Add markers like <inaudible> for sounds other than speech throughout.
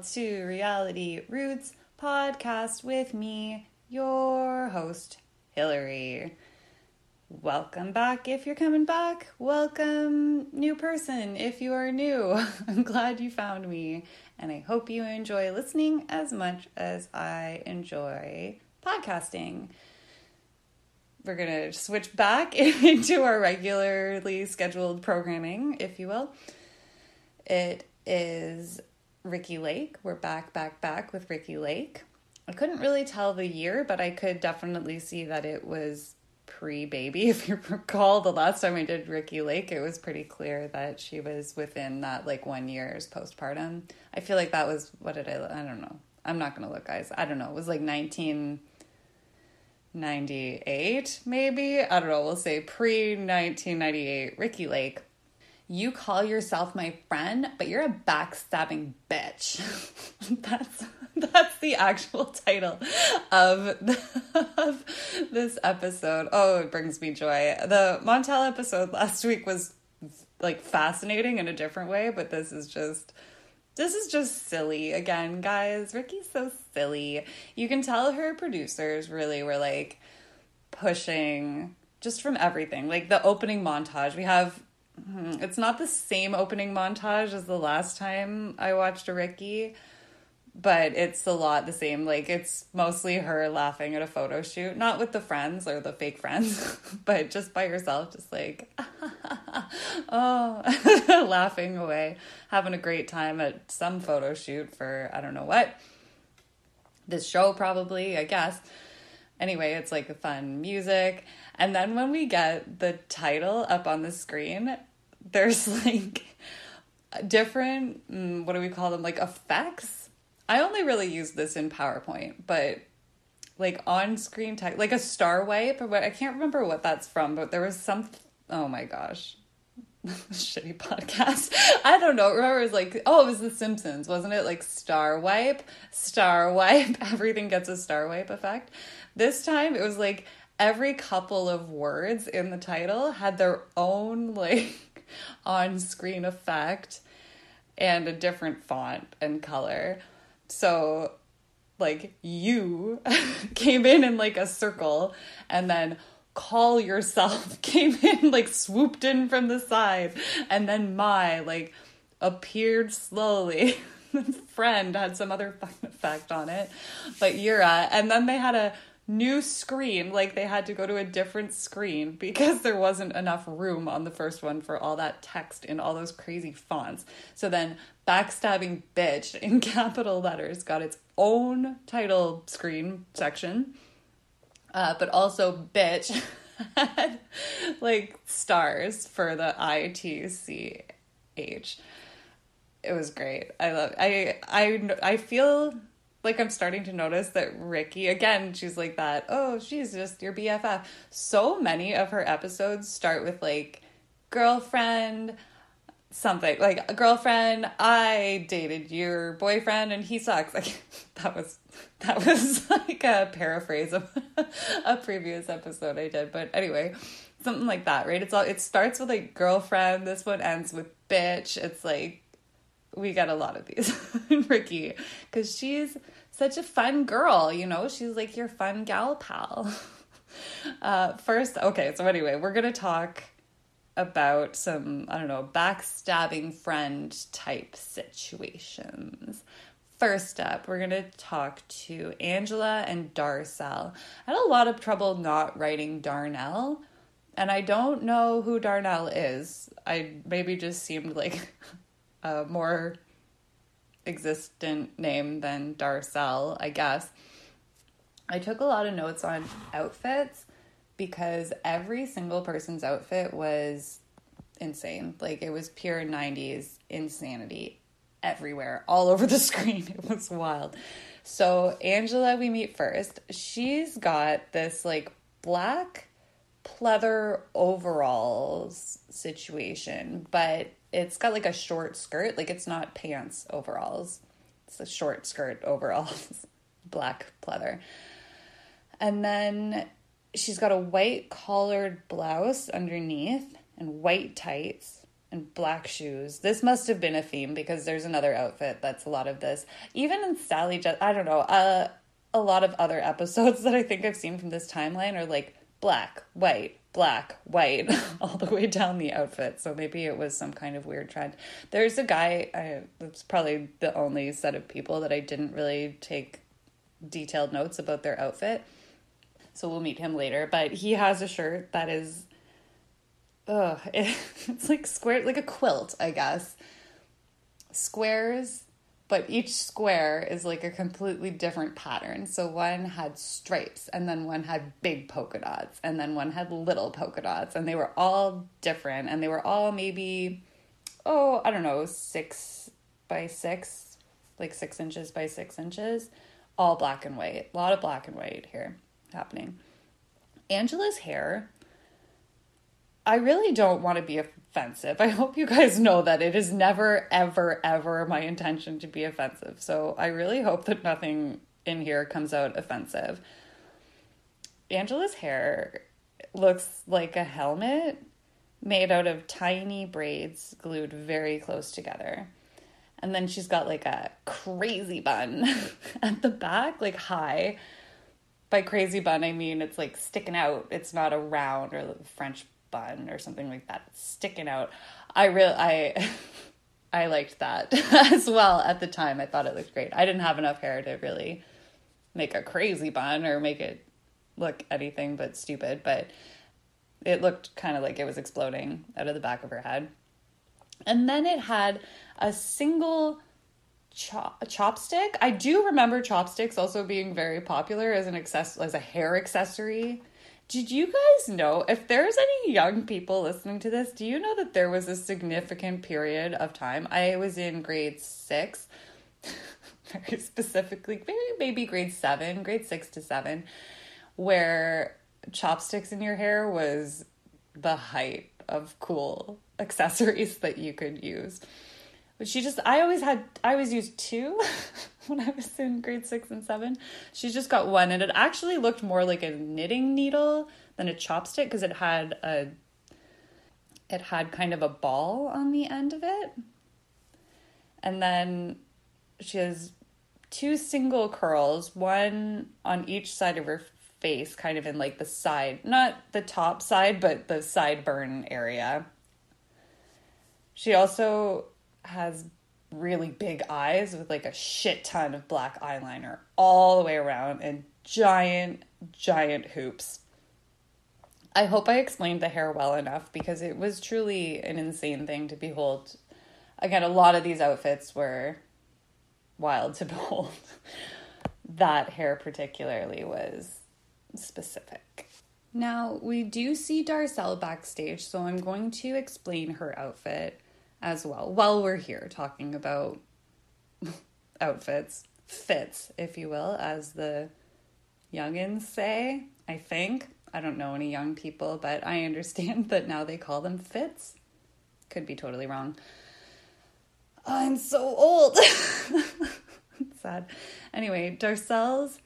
to Reality Roots podcast with me, your host, Hillary. Welcome back if you're coming back. Welcome, new person, if you are new. <laughs> I'm glad you found me, and I hope you enjoy listening as much as I enjoy podcasting. We're going to switch back <laughs> into our regularly scheduled programming, if you will. It is Ricki Lake. We're back, back, back with Ricki Lake. I couldn't really tell the year, but I could definitely see that it was pre baby. <laughs> If you recall, the last time I did Ricki Lake, it was pretty clear that she was within that like one year's postpartum. I feel like that was, what did I, I don't know. I'm not to look, guys. I don't know. It was like 1998, maybe. I don't know. We'll say pre 1998 Ricki Lake. You call yourself my friend, but you're a backstabbing bitch. <laughs> that's that's the actual title of, the, of this episode. Oh, it brings me joy. The Montel episode last week was like fascinating in a different way, but this is just this is just silly again, guys. Ricki's so silly. You can tell her producers really were like pushing just from everything. Like the opening montage, we have hmm, it's not the same opening montage as the last time I watched a Ricki but it's a lot the same. Like it's mostly her laughing at a photo shoot, not with the friends or the fake friends, <laughs> but just by herself, just like, <laughs> oh, <laughs> laughing away, having a great time at some photo shoot for I don't know what. This show, probably, I guess. Anyway, it's like fun music. And then when we get the title up on the screen, there's <laughs> like different, mm, what do we call them? Like effects I only really use this in PowerPoint, but like on screen type, like a star wipe or what I can't remember what that's from, but there was some oh my gosh. <laughs> Shitty podcast. <laughs> I don't know. Remember, it was like, oh, it was The Simpsons, wasn't it? Like star wipe, star wipe. Everything gets a star wipe effect. This time, it was like every couple of words in the title had their own <laughs> like on screen effect and a different font and color. So like you <laughs> came in in like a circle and then call yourself <laughs> came in like swooped in from the side. And then my like appeared slowly. Friend had some other effect on it. But Yura and then they had a new screen like they had to go to a different screen because there wasn't enough room on the first one for all that text in all those crazy fonts. So then backstabbing bitch in <laughs> capital letters got its own title screen section. Uh, but also bitch <laughs> had like stars for the itch it was great. I love i i i feel like I'm starting to notice that Ricki again she's like that oh she's just your BFF so many of her episodes start with like girlfriend something like a girlfriend I dated your boyfriend and he sucks. <laughs> Like that was that was like a paraphrase of <laughs> a previous episode I did but anyway something like that right? It's all it starts with like girlfriend this one ends with bitch it's like we get a lot of these <laughs> Ricki because she's such a fun girl, you know, she's like your fun gal pal. <laughs> uh, first, okay, so anyway, we're gonna talk about some, I don't know, backstabbing friend type situations. First up, we're going to talk to Angela and Darcel. I had a lot of trouble not writing Darnell, and I don't know who Darnell is. I maybe just seemed like <laughs> a more existent name than Darcel, I guess. I took a lot of notes on outfits because every single person's outfit was insane. Like it was pure 90s insanity everywhere, all over the <laughs> screen. It was wild. So, Angela, we meet first. She's got this like black pleather overalls situation, but it's got like a short skirt, like it's not pants overalls. It's a short skirt overalls, <laughs> black pleather. And then she's got a white collared blouse underneath and white tights. and black shoes. This must have been a theme because there's another outfit that's a lot of this. Even in Sally, I don't know. Uh, a lot of other episodes <laughs> that I think I've seen from this timeline are like black, white, black, white, <laughs> all the way down the outfit. So maybe it was some kind of weird trend. There's a guy, I, that's probably the only set of people that I didn't really take detailed notes about their outfit. So we'll meet him later. But he has a shirt that is, ugh, <laughs> it's like square, like a quilt, I guess. Squares but each square is like a completely different pattern. So one had stripes, and then one had big polka dots, and then one had little polka dots, and they were all different, and they were all maybe, oh, I don't know, six by six, like six inches by six inches, all black and white. A lot of black and white here happening. Angela's hair, I really don't want to be offensive. I hope you guys know that it is never, ever, ever my intention to be offensive. So I really hope that nothing in here comes out offensive. Angela's hair looks like a helmet made out of tiny braids glued very close together. And then she's got like a crazy bun <laughs> at the back, like high. By crazy bun, I mean it's like sticking out. It's not a round or French bun or something like that sticking out. I really I <laughs> I liked that <laughs> as well at the time. I thought it looked great. I didn't have enough hair to really make a crazy bun or make it look anything but stupid, but it looked kind of like it was exploding out of the back of her head. And then it had a single chop, chopstick. I do remember chopsticks also being very popular as an access as a hair accessory did you guys know if there's any young people listening to this, do you know that there was a significant period of time? I was in grade six, <laughs> very specifically, maybe, maybe grade seven, grade six to seven, where chopsticks in your hair was the height of cool accessories <laughs> that you could use. But she just, I always had, I always used two <laughs> <laughs> when I was in grade six and seven. She just got one, and it actually looked more like a knitting needle than a chopstick because it had a, it had kind of a ball on the end of it. And then she has two single curls, one on each side of her face, kind of in like the side, not the top side, but the sideburn area. She also has really big eyes with like a shit ton of black eyeliner all the way around and giant, giant hoops. I hope I explained the hair well enough because it was truly an insane thing to behold. Again, a lot of these outfits were wild to <laughs> behold. that hair, particularly, was specific. Now, we do see Darcel backstage, so I'm going to explain her outfit as well while we're here talking about <laughs> outfits, fits, if you will, as the youngins say. I think. I don't know any young people, but I understand <laughs> that now they call them fits. Could be totally wrong. I'm so old. <laughs> Sad. Anyway, Darcel's.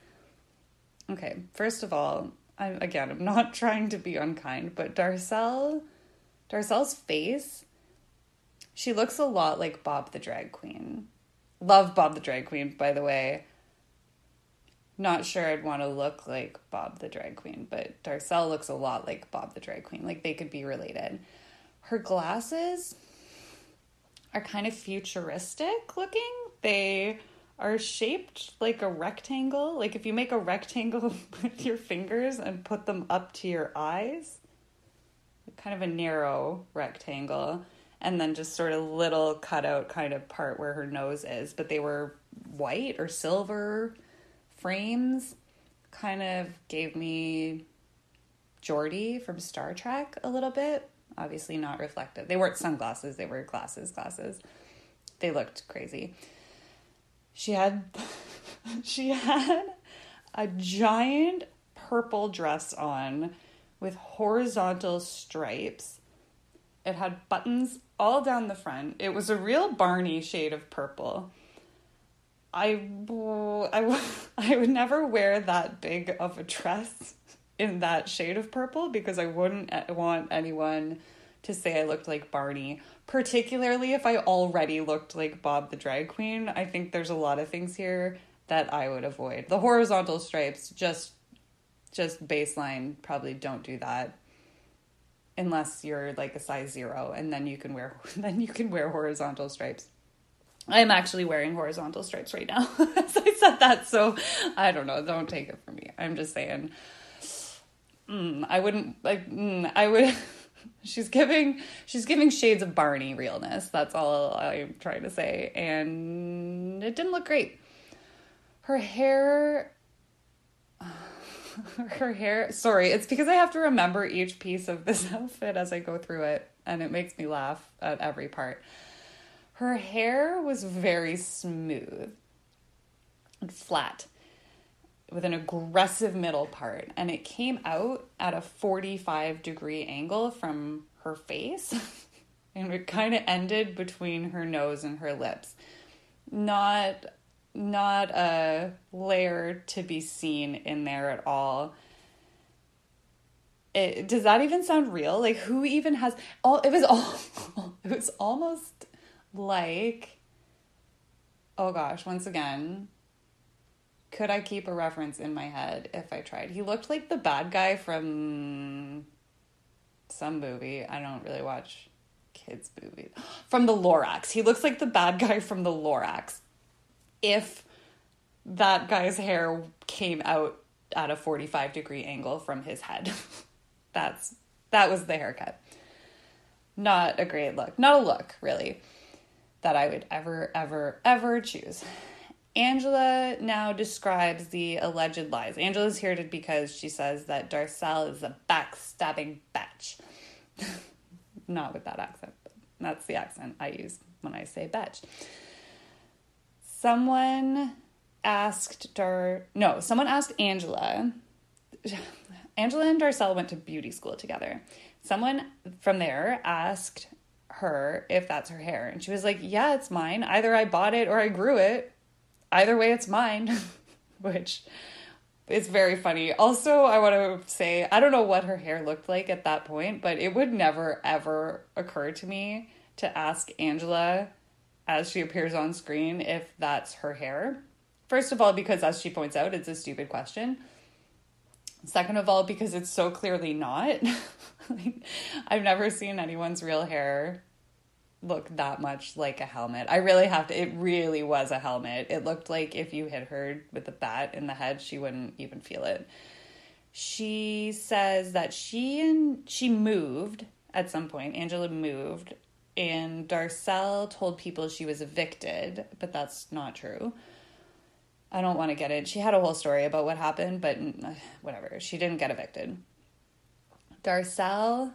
Okay, first of all, I'm again, I'm not trying to be unkind, but Darcel, Darcel's face she looks a lot like Bob the Drag Queen. Love Bob the Drag Queen, by the way. Not sure I'd want to look like Bob the Drag Queen, but Darcel looks a lot like Bob the Drag Queen. Like they could be related. Her glasses are kind of futuristic looking. They are shaped like a rectangle. Like if you make a rectangle <laughs> with your fingers and put them up to your eyes, kind of a narrow rectangle and then just sort of little cutout kind of part where her nose is, but they were white or silver frames. Kind of gave me Geordi from Star Trek a little bit. Obviously not reflective. They weren't sunglasses, they were glasses, glasses. They looked crazy. She had <laughs> she had a giant purple dress on with horizontal stripes. It had buttons all down the front. It was a real Barney shade of purple. I, I, <laughs> I would never wear that big of a dress in that shade of purple because I wouldn't eh, want anyone to say I looked like Barney, particularly if I already looked like Bob the drag queen. I think there's a lot of things here that I would avoid. The horizontal stripes just just baseline probably don't do that unless you're like a size 0 and then you can wear <laughs> then you can wear horizontal stripes. I'm actually wearing horizontal stripes right now. <laughs> so I said that, so I don't know. Don't take it from me. I'm just saying. Mm, I wouldn't like. Mm, I would. <laughs> she's giving. She's giving shades of Barney realness. That's all I'm trying to say, and it didn't look great. Her hair. <laughs> Her hair. Sorry, it's because I have to remember each piece of this <laughs> outfit as I go through it, and it makes me laugh at every part. Her hair was very smooth and flat with an aggressive middle part, and it came out at a 45 degree angle from her face. <laughs> and it kind of ended between her nose and her lips. Not not a layer to be seen in there at all. It, does that even sound real? Like who even has all it was <laughs> all it was almost like oh gosh, once again, could I keep a reference in my head if I tried? He looked like the bad guy from some movie. I don't really watch kids' movies. <gasps> From the Lorax. He looks like the bad guy from the Lorax. If that guy's hair came out at a 45 degree angle from his head. <laughs> That's that was the haircut. Not a great look. Not a look, really that I would ever, ever, ever choose. Angela now describes the alleged lies. Angela's here because she says that Darcel is a backstabbing bitch. <laughs> Not with that accent, that's the accent I use when I say bitch. Someone asked Dar no, someone asked Angela. Angela and Darcel went to beauty school together. Someone from there asked her if that's her hair. And she was like, Yeah, it's mine. Either I bought it or I grew it. Either way, it's mine. <laughs> Which is very funny. Also, I want to say, I don't know what her hair looked like at that point, but it would never, ever occur to me to ask Angela as she appears on screen if that's her hair. First of all, because as she points out, it's a stupid question. Second of all, because it's so clearly not. <laughs> I've never seen anyone's real hair look that much like a helmet. I really have to. It really was a helmet. It looked like if you hit her with a bat in the head, she wouldn't even feel it. She says that she and she moved at some point. Angela moved, and Darcel told people she was evicted, but that's not true. I don't want to get it. She had a whole story about what happened, but uh, whatever. She didn't get evicted. Darcel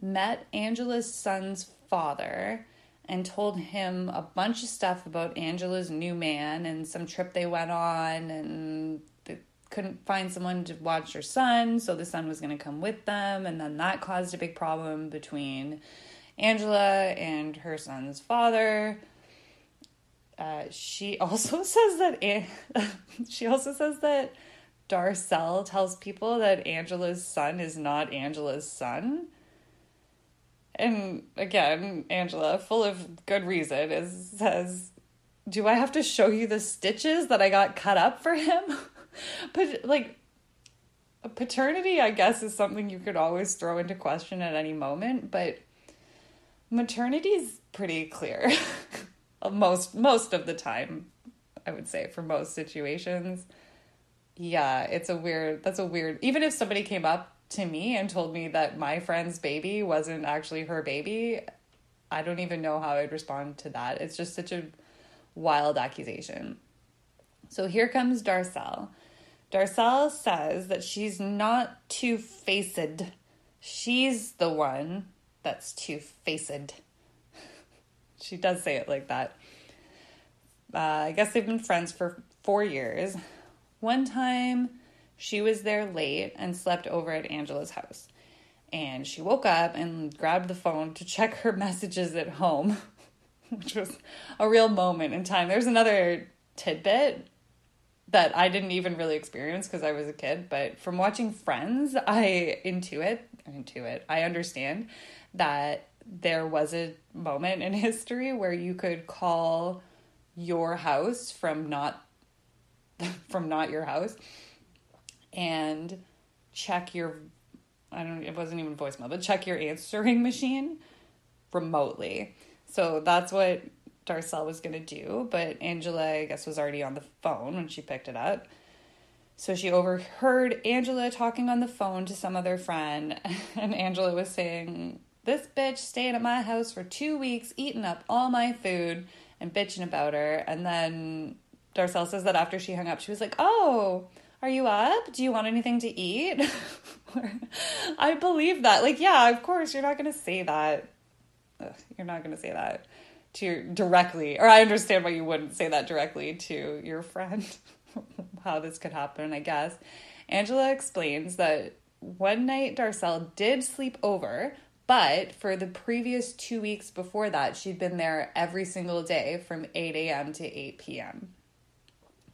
met Angela's son's father and told him a bunch of stuff about Angela's new man and some trip they went on and they couldn't find someone to watch her son, so the son was going to come with them and then that caused a big problem between Angela and her son's father. Uh, she <laughs> also says that <laughs> she also says that Darcel tells people that Angela's son is not Angela's son. And again, Angela, full of good reason, is says, "Do I have to show you the stitches that I got cut up for him?" <laughs> but like paternity, I guess, is something you could always throw into question at any moment, but maternity is pretty clear. <laughs> most most of the time, I would say for most situations. Yeah, it's a weird that's a weird even if somebody came up to me and told me that my friend's baby wasn't actually her baby, I don't even know how I'd respond to that. It's just such a wild accusation. So here comes Darcel. Darcel says that she's not two faced. She's the one that's two faced. she does say it like that. Uh, I guess they've been friends for four years. One time, she was there late and slept over at Angela's house. And she woke up and grabbed the phone to check her <laughs> messages at home, which was a real moment in time. There's another tidbit that I didn't even really experience because I was a kid, but from watching Friends, I intuit, intuit, I understand that there was a moment in <laughs> history where you could call your house from not <laughs> from not your house and check your I don't it wasn't even voicemail, but check your answering <laughs> machine remotely. So that's what Darcel was gonna do, but Angela, I guess, was already on the phone when she picked it up. So she overheard Angela talking on the phone to some other friend, and Angela was saying, This bitch stayed at my house for two weeks, eating up all my food and bitching about her. And then Darcel says that after she hung up, she was like, Oh, are you up? Do you want anything to eat? <laughs> I believe that. Like, yeah, of course, you're not going to say that. Ugh, you're not going to say that to your, directly, or I understand why you wouldn't say that directly to your friend, <laughs> how this could happen, I guess. Angela explains that one night Darcel did sleep over, but for the previous two weeks before that, she'd been there every single day from 8 a.m. to 8 p.m.,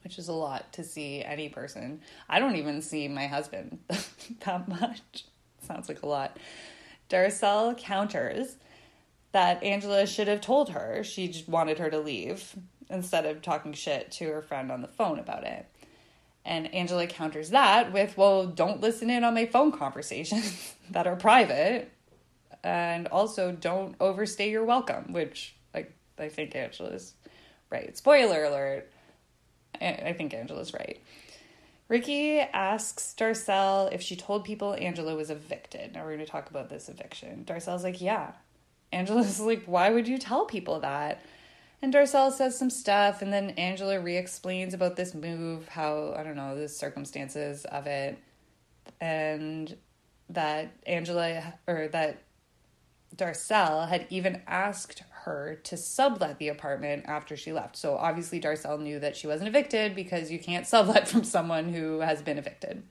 which is a lot to see any person. I don't even see my husband <laughs> that much. Sounds like a lot. Darcel counters that Angela should have told her. She just wanted her to leave instead of talking shit to her friend on the phone about it. And Angela counters that with, well, don't listen in on my phone conversations <laughs> that are private. And also don't overstay your welcome, which like I think Angela's right. Spoiler alert. I think Angela's right. Ricki asks Darcel if she told people Angela was evicted. Now we're going to talk about this eviction. Darcel's like, yeah, Angela's <laughs> like, why would you tell people that? And Darcel says some stuff, and then Angela re explains about this move, how, I don't know, the circumstances of it, and that Angela, or that Darcel had even asked her to sublet the apartment after she left. So obviously, Darcel knew that she wasn't evicted because you can't <laughs> sublet from someone who has been evicted.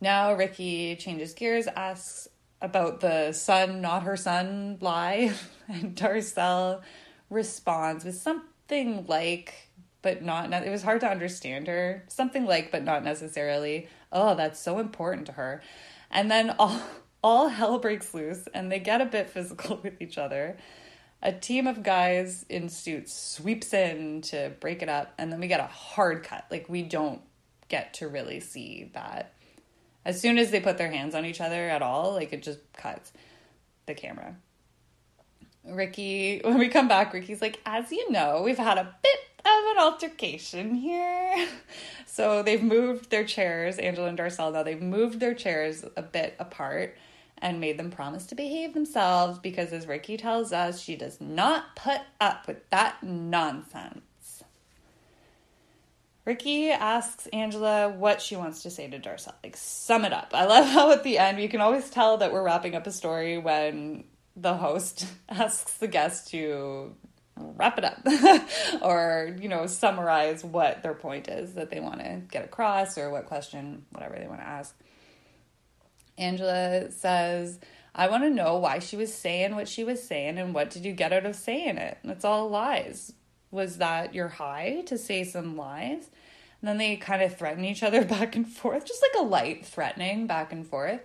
Now, Ricki changes gears, asks about the son, not her son lie. <laughs> And Darcel responds with something like, but not, it was hard to understand her. Something like, but not necessarily. Oh, that's so important to her. And then all, all hell breaks loose and they get a bit physical <laughs> with each other. A team of guys in suits sweeps in to break it up, and then we get a hard cut. Like, we don't get to really see that as soon as they put their hands on each other at all, like it just cuts the camera. Ricki, when we come back, Ricki's like, as you know, we've had a bit of an altercation here. <laughs> So they've moved their chairs, Angela and Darcel, now they've moved their chairs a bit apart and made them promise to behave themselves because, as Ricki tells us, she does not put up with that nonsense. Ricki asks Angela what she wants to say to Darcel. Like, sum it up. I love how at the end you can always tell that we're wrapping up a story when the host <laughs> asks the guest to wrap it up <laughs> or, you know, summarize what their point is that they want to get across or what question, whatever they want to ask. Angela says, I want to know why she was saying what she was saying and what did you get out of saying it? It's all lies was that your high to say some lies? And then they kind of threaten each other <laughs> back and forth, just like a light threatening back and forth.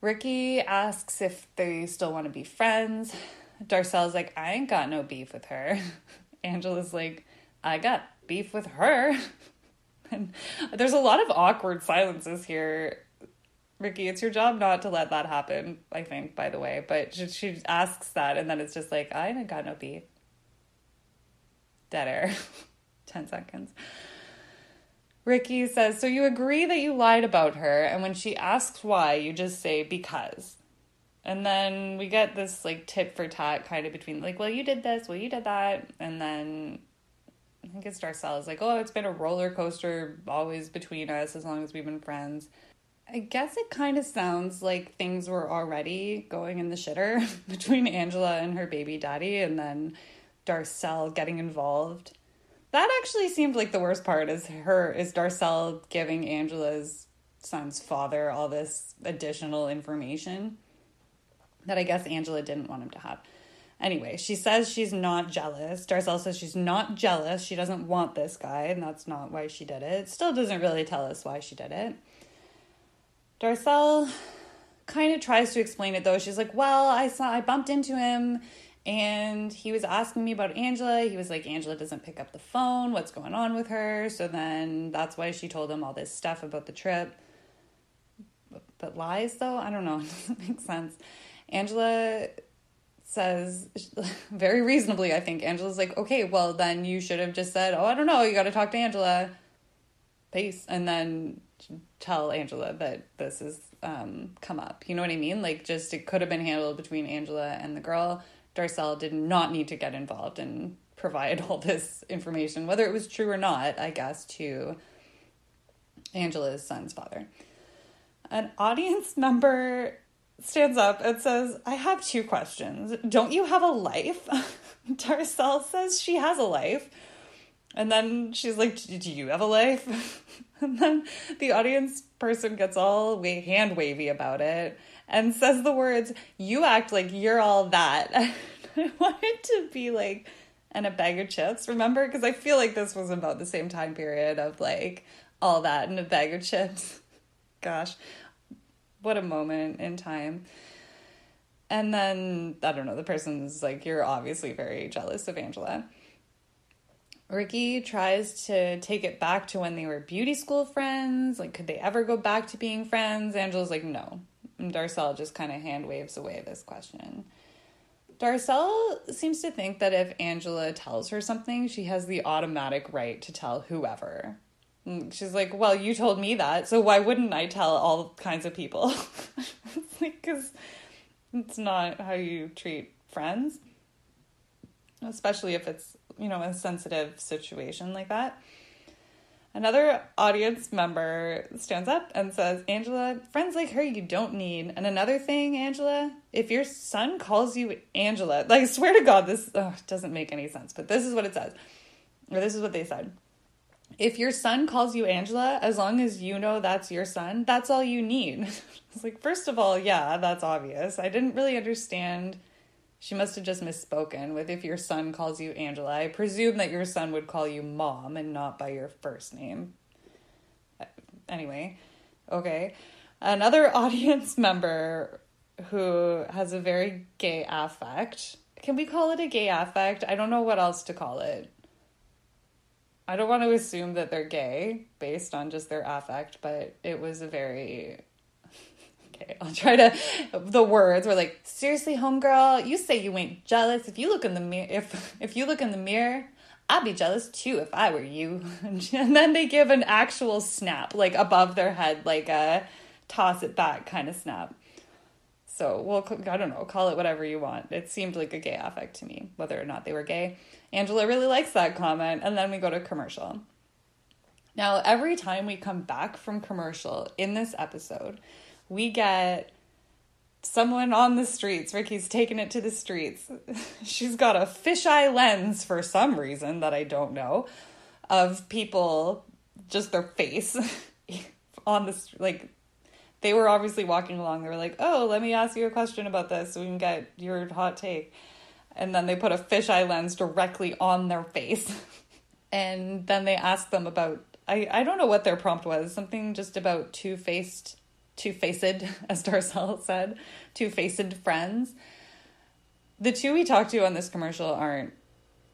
Ricki asks if they still want to be friends. Darcel's like, I ain't got no beef with her. <laughs> Angela's like, I got beef with her. <laughs> and there's a lot of awkward silences here. Ricki, it's your job not to let that happen, I think, by the way. But she, she asks that, and then it's just like, I ain't got no beef dead air. <laughs> 10 seconds. Ricki says, So you agree that you lied about her, and when she asks why, you just say, Because. And then we get this like tit for tat kind of between, like, Well, you did this, well, you did that. And then I think it's Darcel is like, Oh, it's been a roller coaster always between us as long as we've been friends. I guess it kind of sounds like things were already going in the shitter <laughs> between Angela and her baby daddy, and then Darcel getting involved. That actually seemed like the worst part is her is Darcel giving Angela's son's father all this additional information that I guess Angela didn't want him to have. Anyway, she says she's not jealous. Darcel says she's not jealous. She doesn't want this guy, and that's not why she did it. It still doesn't really tell us why she did it. Darcel kind of tries to explain it though. She's like, "Well, I saw I bumped into him and he was asking me about Angela. He was like, Angela doesn't pick up the phone. What's going on with her? So then that's why she told him all this stuff about the trip. But, but lies, though? I don't know. <laughs> It doesn't make sense. Angela says, <laughs> very reasonably, I think, Angela's like, okay, well, then you should have just said, oh, I don't know. You got to talk to Angela. Peace. And then tell Angela that this has um, come up. You know what I mean? Like, just it could have been handled between Angela and the girl Darcel did not need to get involved and provide all this information, whether it was true or not, I guess, to Angela's son's father. An audience member stands up and says, I have two questions. Don't you have a life? <laughs> Darcel says she has a life. And then she's like, Do you have a life? <laughs> and then the audience person gets all hand wavy about it and says the words, You act like you're all that. <laughs> I wanted to be like, and a bag of chips, remember? Because I feel like this was about the same time period of like all that and a bag of chips. <laughs> Gosh, what a moment in time. And then, I don't know, the person's like, You're obviously very jealous of Angela. Ricki tries to take it back to when they were beauty school friends. Like, could they ever go back to being friends? Angela's like, no. And Darcel just kind of hand waves away this question. Darcel seems to think that if Angela tells her something, she has the automatic right to tell whoever. She's like, Well, you told me that, so why wouldn't I tell all kinds of people? <laughs> like, because it's not how you treat friends, especially if it's, you know, a sensitive situation like that. Another audience member stands up and says, Angela, friends like her you don't need. And another thing, Angela, if your son calls you Angela, <laughs> like, swear to God, this oh, doesn't make any sense, but this is what it says. Or this is what they said. If your son calls you Angela, as long as you know that's your son, that's all you need. <laughs> it's like, first of all, yeah, that's obvious. I didn't really understand she must have just misspoken with if your son calls you Angela. I presume that your son would call you mom and not by your first name. Anyway, okay. Another <laughs> audience member who has a very gay affect. Can we call it a gay affect? I don't know what else to call it. I don't want to assume that they're gay based on just their affect, but it was a very okay, <laughs> I'll try to. The words were like, seriously, homegirl, you say you ain't jealous. If you look in the mirror, if if you look in the mirror, I'd be jealous too if I were you. <laughs> And then they give an actual snap, like above their head, like a toss it back kind of snap. So, well, I don't know, call it whatever you want. It seemed like a gay affect to me, whether or not they were gay. Angela really likes that comment, and then we go to commercial. Now, every time we come back from commercial in this episode, we get someone on the streets. Ricki's taking it to the streets. <laughs> She's got a fisheye lens for some reason that I don't know of people, just their face <laughs> on the like. They were obviously walking along. They were like, "Oh, let me ask you a question about this, so we can get your hot take." And then they put a fisheye lens directly on their face, <laughs> and then they asked them about. I I don't know what their prompt was. Something just about two faced two faced, <laughs> as Darcel said, two faced friends. The two we talked to on this commercial aren't,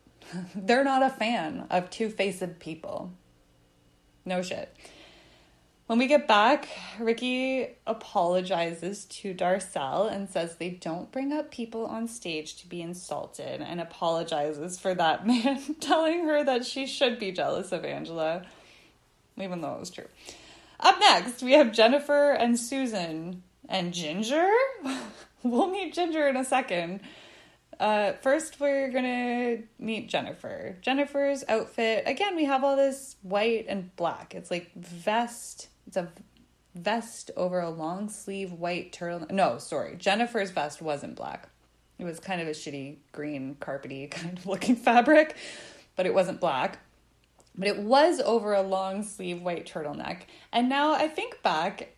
<laughs> they're not a fan of two faced people. No shit. When we get back, Ricki apologizes to Darcel and says they don't bring up people on stage to be insulted and apologizes for that <laughs> man telling her that she should be jealous of Angela, even though it was true. Up next, we have Jennifer and Susan and Ginger. <laughs> we'll meet Ginger in a second. Uh, first, we're gonna meet Jennifer. Jennifer's outfit again. We have all this white and black. It's like vest. It's a vest over a long sleeve white turtle. No, sorry. Jennifer's vest wasn't black. It was kind of a shitty green carpety <laughs> kind of looking fabric, but it wasn't black but it was over a long sleeve white turtleneck. And now I think back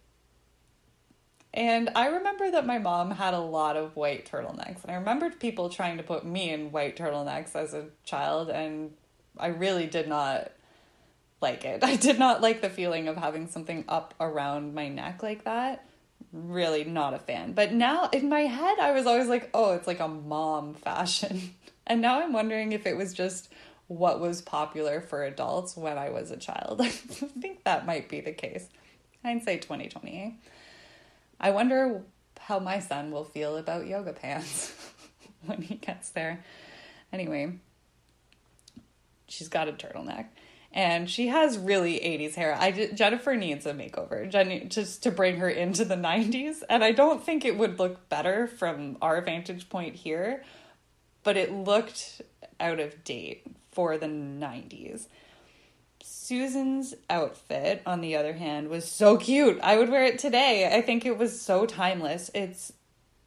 and I remember that my mom had a lot of white turtlenecks. And I remembered people trying to put me in white turtlenecks as a child, and I really did not like it. <laughs> I did not like the feeling of having something up around my neck like that. really not a fan. But now in my head, I was always like, oh, it's like a mom fashion. <laughs> And now I'm wondering if it was just what was popular for adults when I was a child. <laughs> I think that might be the case. Hindsight 2020. I wonder how my son will feel about yoga pants <laughs> when he gets there. Anyway, she's got a turtleneck and she has really 80s hair. I Jennifer needs a makeover Jenny, just to bring her into the 90s, and I don't think it would look better from our vantage point here, but it looked out of date for the 90s. Susan's outfit, on the other hand, was so cute. I would wear it today. I think it was so timeless. It's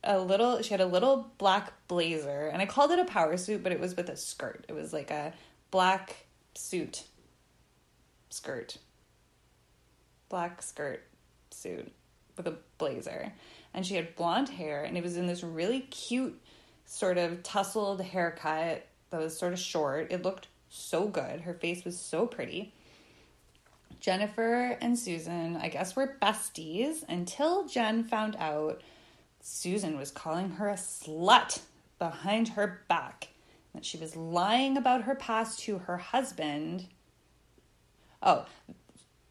a little, she had a little black blazer, and I called it a power suit, but it was with a skirt. It was like a black suit skirt, black skirt suit with a blazer. And she had blonde hair, and it was in this really cute, sort of tousled haircut that was sort of short. It looked so good. Her face was so pretty. Jennifer and Susan, I guess, were besties until Jen found out Susan was calling her a slut behind her back. That she was lying about her past to her husband Oh,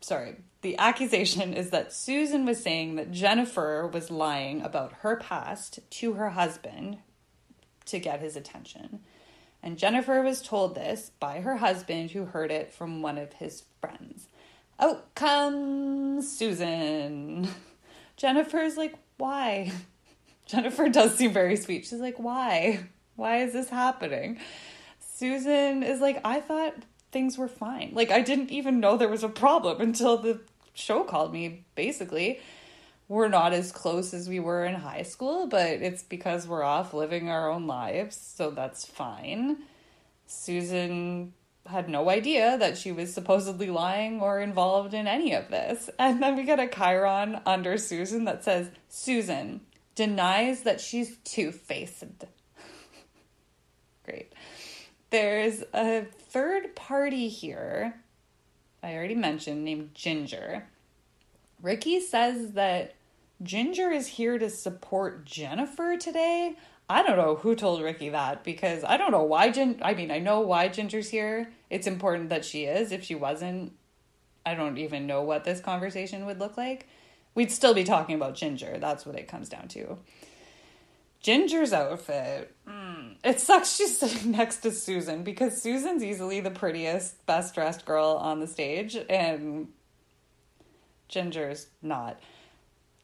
sorry. The accusation is that Susan was saying that Jennifer was lying about her past to her husband to get his attention. And Jennifer was told this by her husband, who heard it from one of his friends. Out comes Susan. <laughs> Jennifer's like, why? <laughs> Jennifer does seem very sweet. She's like, why? Why is this happening? Susan is like, I thought things were fine. Like I didn't even know there was a problem until the show called me, basically. We're not as close as we were in high school, but it's because we're off living our own lives, so that's fine. Susan had no idea that she was supposedly lying or involved in any of this. And then we get a chyron under Susan that says, Susan denies that she's two faced. <laughs> Great. There's a third party here, I already mentioned, named Ginger. Ricki says that Ginger is here to support Jennifer today. I don't know who told Ricki that because I don't know why Gin I mean, I know why Ginger's here. It's important that she is. If she wasn't, I don't even know what this conversation would look like. We'd still be talking about Ginger. That's what it comes down to. Ginger's outfit. Mm, it sucks she's <laughs> sitting next to Susan because Susan's easily the prettiest, best dressed girl on the stage, and Ginger's not.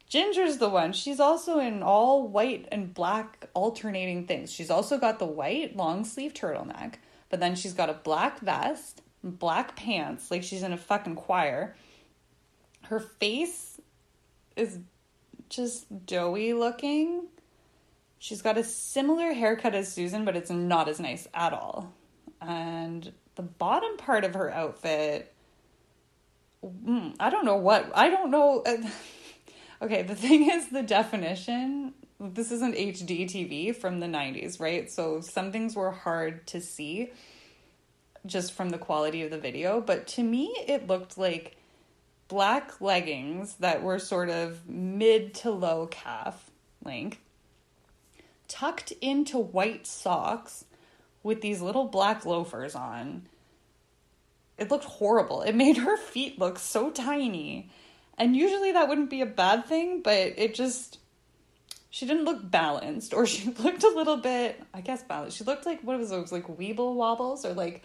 Ginger's the one. She's also in all white and black alternating things. She's also got the white long sleeve turtleneck, but then she's got a black vest, black pants, like she's in a fucking choir. Her face is just doughy looking She's got a similar haircut as Susan, but it's not as nice at all. And the bottom part of her outfit, mm, I don't know what, I don't know. <laughs> okay, the thing is, the definition this isn't HD TV from the 90s, right? So some things were hard to see just from the quality of the video. But to me, it looked like black leggings that were sort of mid to low calf length tucked into white socks with these little black loafers on. It looked horrible. It made her feet look so tiny. And usually that wouldn't be a bad thing, but it just she didn't look balanced or <laughs> she looked a little bit I guess balanced. She looked like what was those like weeble wobbles or like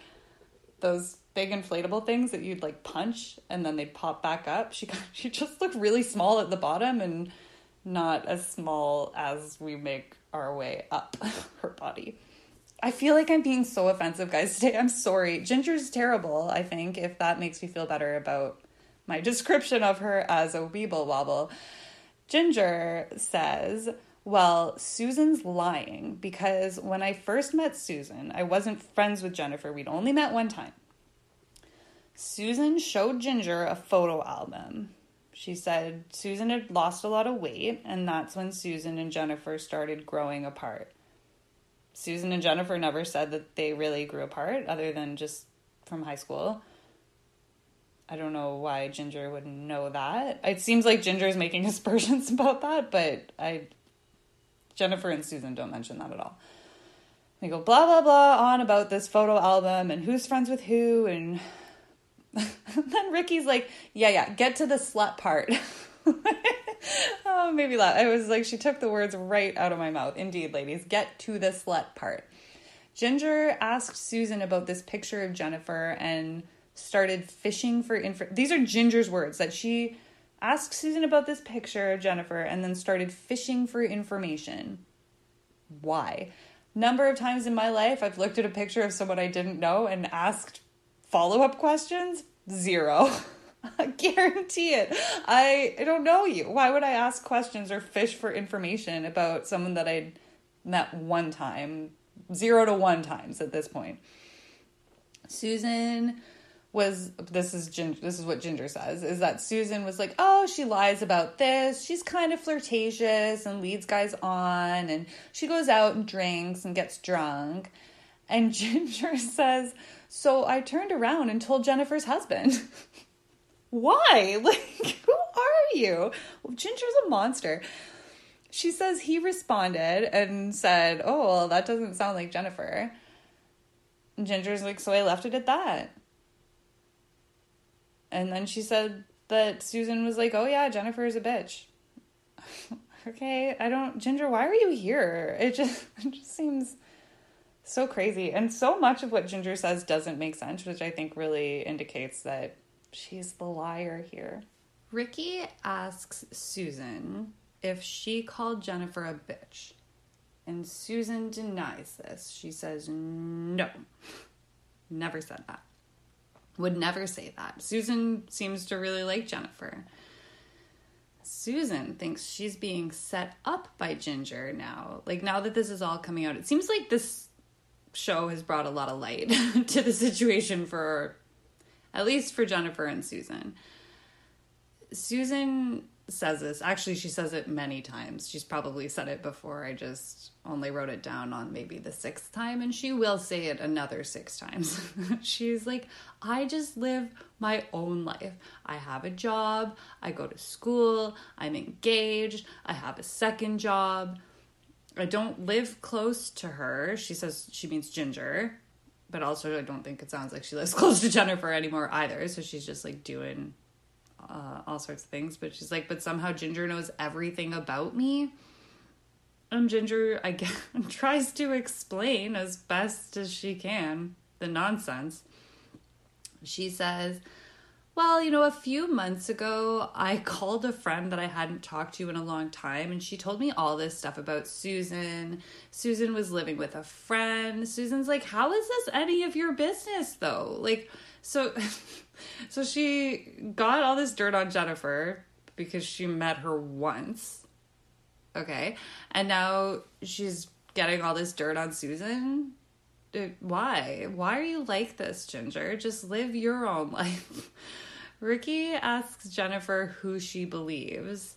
those big inflatable things that you'd like punch and then they'd pop back up. She <laughs> she just looked really small at the bottom and not as small as we make our way up <laughs> her body. I feel like I'm being so offensive, guys, today. I'm sorry. Ginger's terrible, I think, if that makes me feel better about my <laughs> description of her as a weeble wobble. Ginger says, Well, Susan's lying because when I first met Susan, I wasn't friends with Jennifer. We'd only met one time. Susan showed Ginger a photo album she said Susan had lost a lot of weight, and that's when Susan and Jennifer started growing apart. Susan and Jennifer never said that they really grew apart, other than just from high school. I don't know why Ginger would know that. It seems like Ginger is making <laughs> aspersions about that, but I Jennifer and Susan don't mention that at all. They go blah blah blah on about this photo album and who's friends with who and <laughs> then Ricki's like, "Yeah, yeah, get to the slut part." <laughs> <laughs> oh, maybe laugh. I was like, she took the words right out of my mouth. Indeed, ladies, get to the slut part. Ginger asked Susan about this picture of Jennifer and started fishing for info. These are Ginger's words that she asked Susan about this picture of Jennifer and then started fishing for information. Why? Number of times in my life, I've looked at a picture of someone I didn't know and asked follow up questions. Zero. <laughs> <laughs> I guarantee it. I, I don't know you. Why would I ask questions or fish for information about someone that I'd met one time? Zero to one times at this point. Susan was this is Ginger, this is what Ginger says is that Susan was like, "Oh, she lies about this. She's kind of flirtatious and leads guys on and she goes out and drinks and gets drunk." And <laughs> Ginger says, "So I turned around and told Jennifer's husband." <laughs> Why? <laughs> Like, who are you? Well, Ginger's a monster. She says he responded and said, Oh, well, that doesn't sound like Jennifer. And Ginger's like, So I left it at that. And then she said that Susan was like, Oh, yeah, Jennifer is a bitch. <laughs> okay, I don't, Ginger, why are you here? It just, <laughs> it just seems so crazy. And so much of what Ginger says doesn't make sense, which I think really indicates that she's the liar here. Ricki asks Susan if she called Jennifer a bitch. And Susan denies this. She says, no, never said that. Would never say that. Susan seems to really like Jennifer. Susan thinks she's being set up by Ginger now. Like, now that this is all coming out, it seems like this show has brought a lot of light <laughs> to the situation for at least for Jennifer and Susan. Susan says this. Actually, she says it many times. She's probably said it before. I just only wrote it down on maybe the sixth time, and she will say it another six times. <laughs> She's like, I just live my own life. I have a job, I go to school, I'm engaged, I have a second job. I don't live close to her. She says she means Ginger but also I don't think it sounds like she lives <laughs> close to Jennifer anymore either. So she's just like doing uh, all sorts of things. But she's like, but somehow Ginger knows everything about me. And Ginger, I guess, <laughs> tries to explain as best as she can the nonsense. She says, well, you know, a few months ago, I <laughs> called a friend that I hadn't talked to in a long time, and she told me all this stuff about Susan. Susan was living with a friend. Susan's like, How is this any of your business, though? Like, so, <laughs> so she got all this dirt on Jennifer because she met her once. Okay. And now she's getting all this dirt on Susan uh, why? Why are you like this, Ginger? Just live your own <laughs> life. Ricki asks Jennifer who she believes.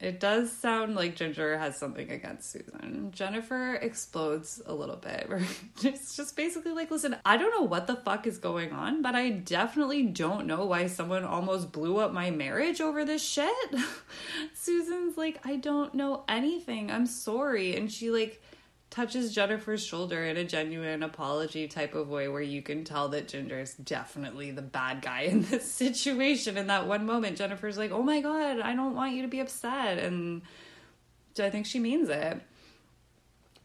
It does sound like Ginger has something against Susan. Jennifer explodes a little bit. <laughs> It's just basically like, listen, I don't know what the fuck is going on, but I definitely don't know why someone almost blew up my marriage over this shit. <laughs> Susan's like, I don't know anything. I'm sorry. And she like touches Jennifer's shoulder in a genuine apology type of way where you can tell that Ginger is definitely the bad guy in <laughs> this situation. In that one moment, Jennifer's like, Oh my God, I don't want you to be upset. And I think she means it.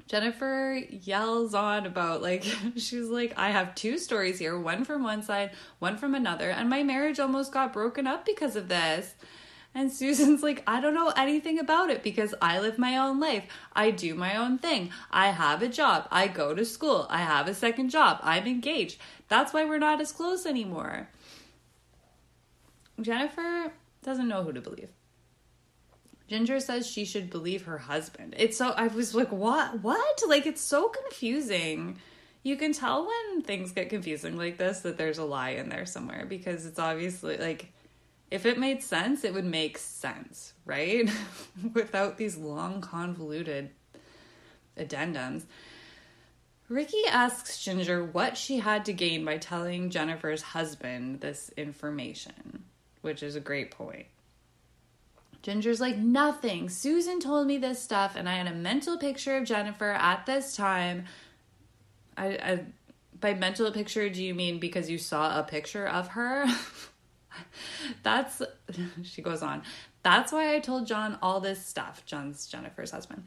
Jennifer yells on about, like, <laughs> she's like, I have two stories here, one from one side, one from another, and my marriage almost got broken up because of this. And Susan's like, I don't know anything about it because I live my own life. I do my own thing. I have a job. I go to school. I have a second job. I'm engaged. That's why we're not as close anymore. Jennifer doesn't know who to believe. Ginger says she should believe her husband. It's so I was like, what? What? Like it's so confusing. You can tell when things get confusing like this that there's a lie in there somewhere because it's obviously like if it made sense, it would make sense, right? <laughs> Without these long, convoluted addendums. Ricki asks Ginger what she had to gain by telling Jennifer's husband this information, which is a great point. Ginger's like, nothing. Susan told me this stuff, and I had a mental picture of Jennifer at this time. I, I by mental picture, do you mean because you saw a picture of her? <laughs> <laughs> That's, <laughs> she goes on, that's why I told John all this stuff. John's Jennifer's husband.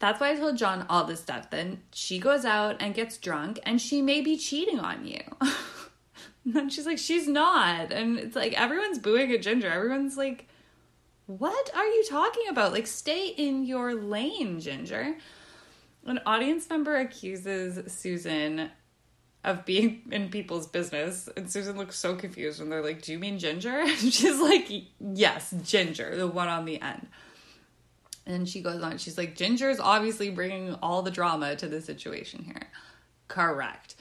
That's why I told John all this stuff. Then she goes out and gets drunk and she may be cheating on you. <laughs> and she's like, she's not. And it's like everyone's booing at Ginger. Everyone's like, what are you talking about? Like, stay in your lane, Ginger. An audience member accuses Susan of being in people's business. And Susan looks so confused when they're like, Do you mean Ginger? <laughs> And she's like, Yes, Ginger, the one on the end. And she goes on, she's like, Ginger is obviously bringing all the drama to the situation here. Correct.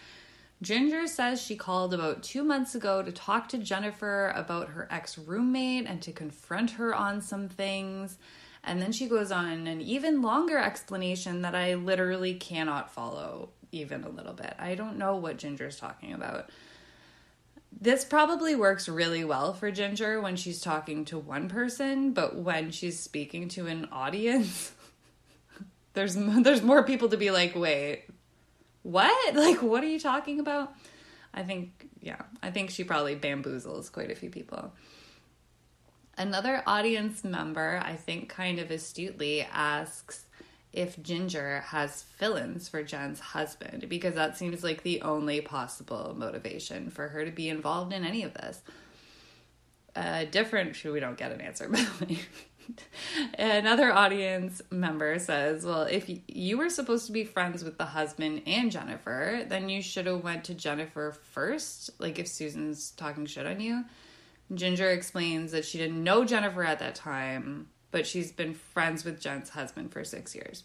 Ginger says she called about two months ago to talk to Jennifer about her ex roommate and to confront her on some things. And then she goes on an even longer explanation that I literally cannot follow even a little bit. I don't know what Ginger's talking about. This probably works really well for Ginger when she's talking to one person, but when she's speaking to an audience, <laughs> there's there's more people to be like, "Wait, what? <laughs> Like what are you talking about?" I think yeah, I think she probably bamboozles quite a few people. Another audience member, I think kind of astutely asks if Ginger has fill-ins for Jen's husband because that seems like the only possible motivation for her to be involved in any of this. Uh, different, we don't get an answer, <laughs> by the way. Another audience member says, "Well, if you were supposed to be friends with the husband and Jennifer, then you should have went to Jennifer first. Like if Susan's talking shit on you." Ginger explains that she didn't know Jennifer at that time, but she's been friends with Jen's husband for six years.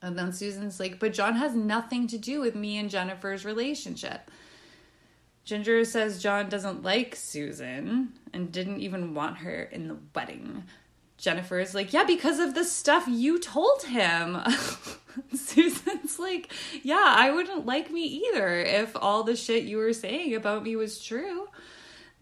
And then Susan's like, but John has nothing to do with me and Jennifer's relationship. Ginger says John doesn't like Susan and didn't even want her in the wedding. Jennifer is like, yeah, because of the stuff you told him. <laughs> Susan's like, yeah, I wouldn't like me either if all the shit you were saying about me was true.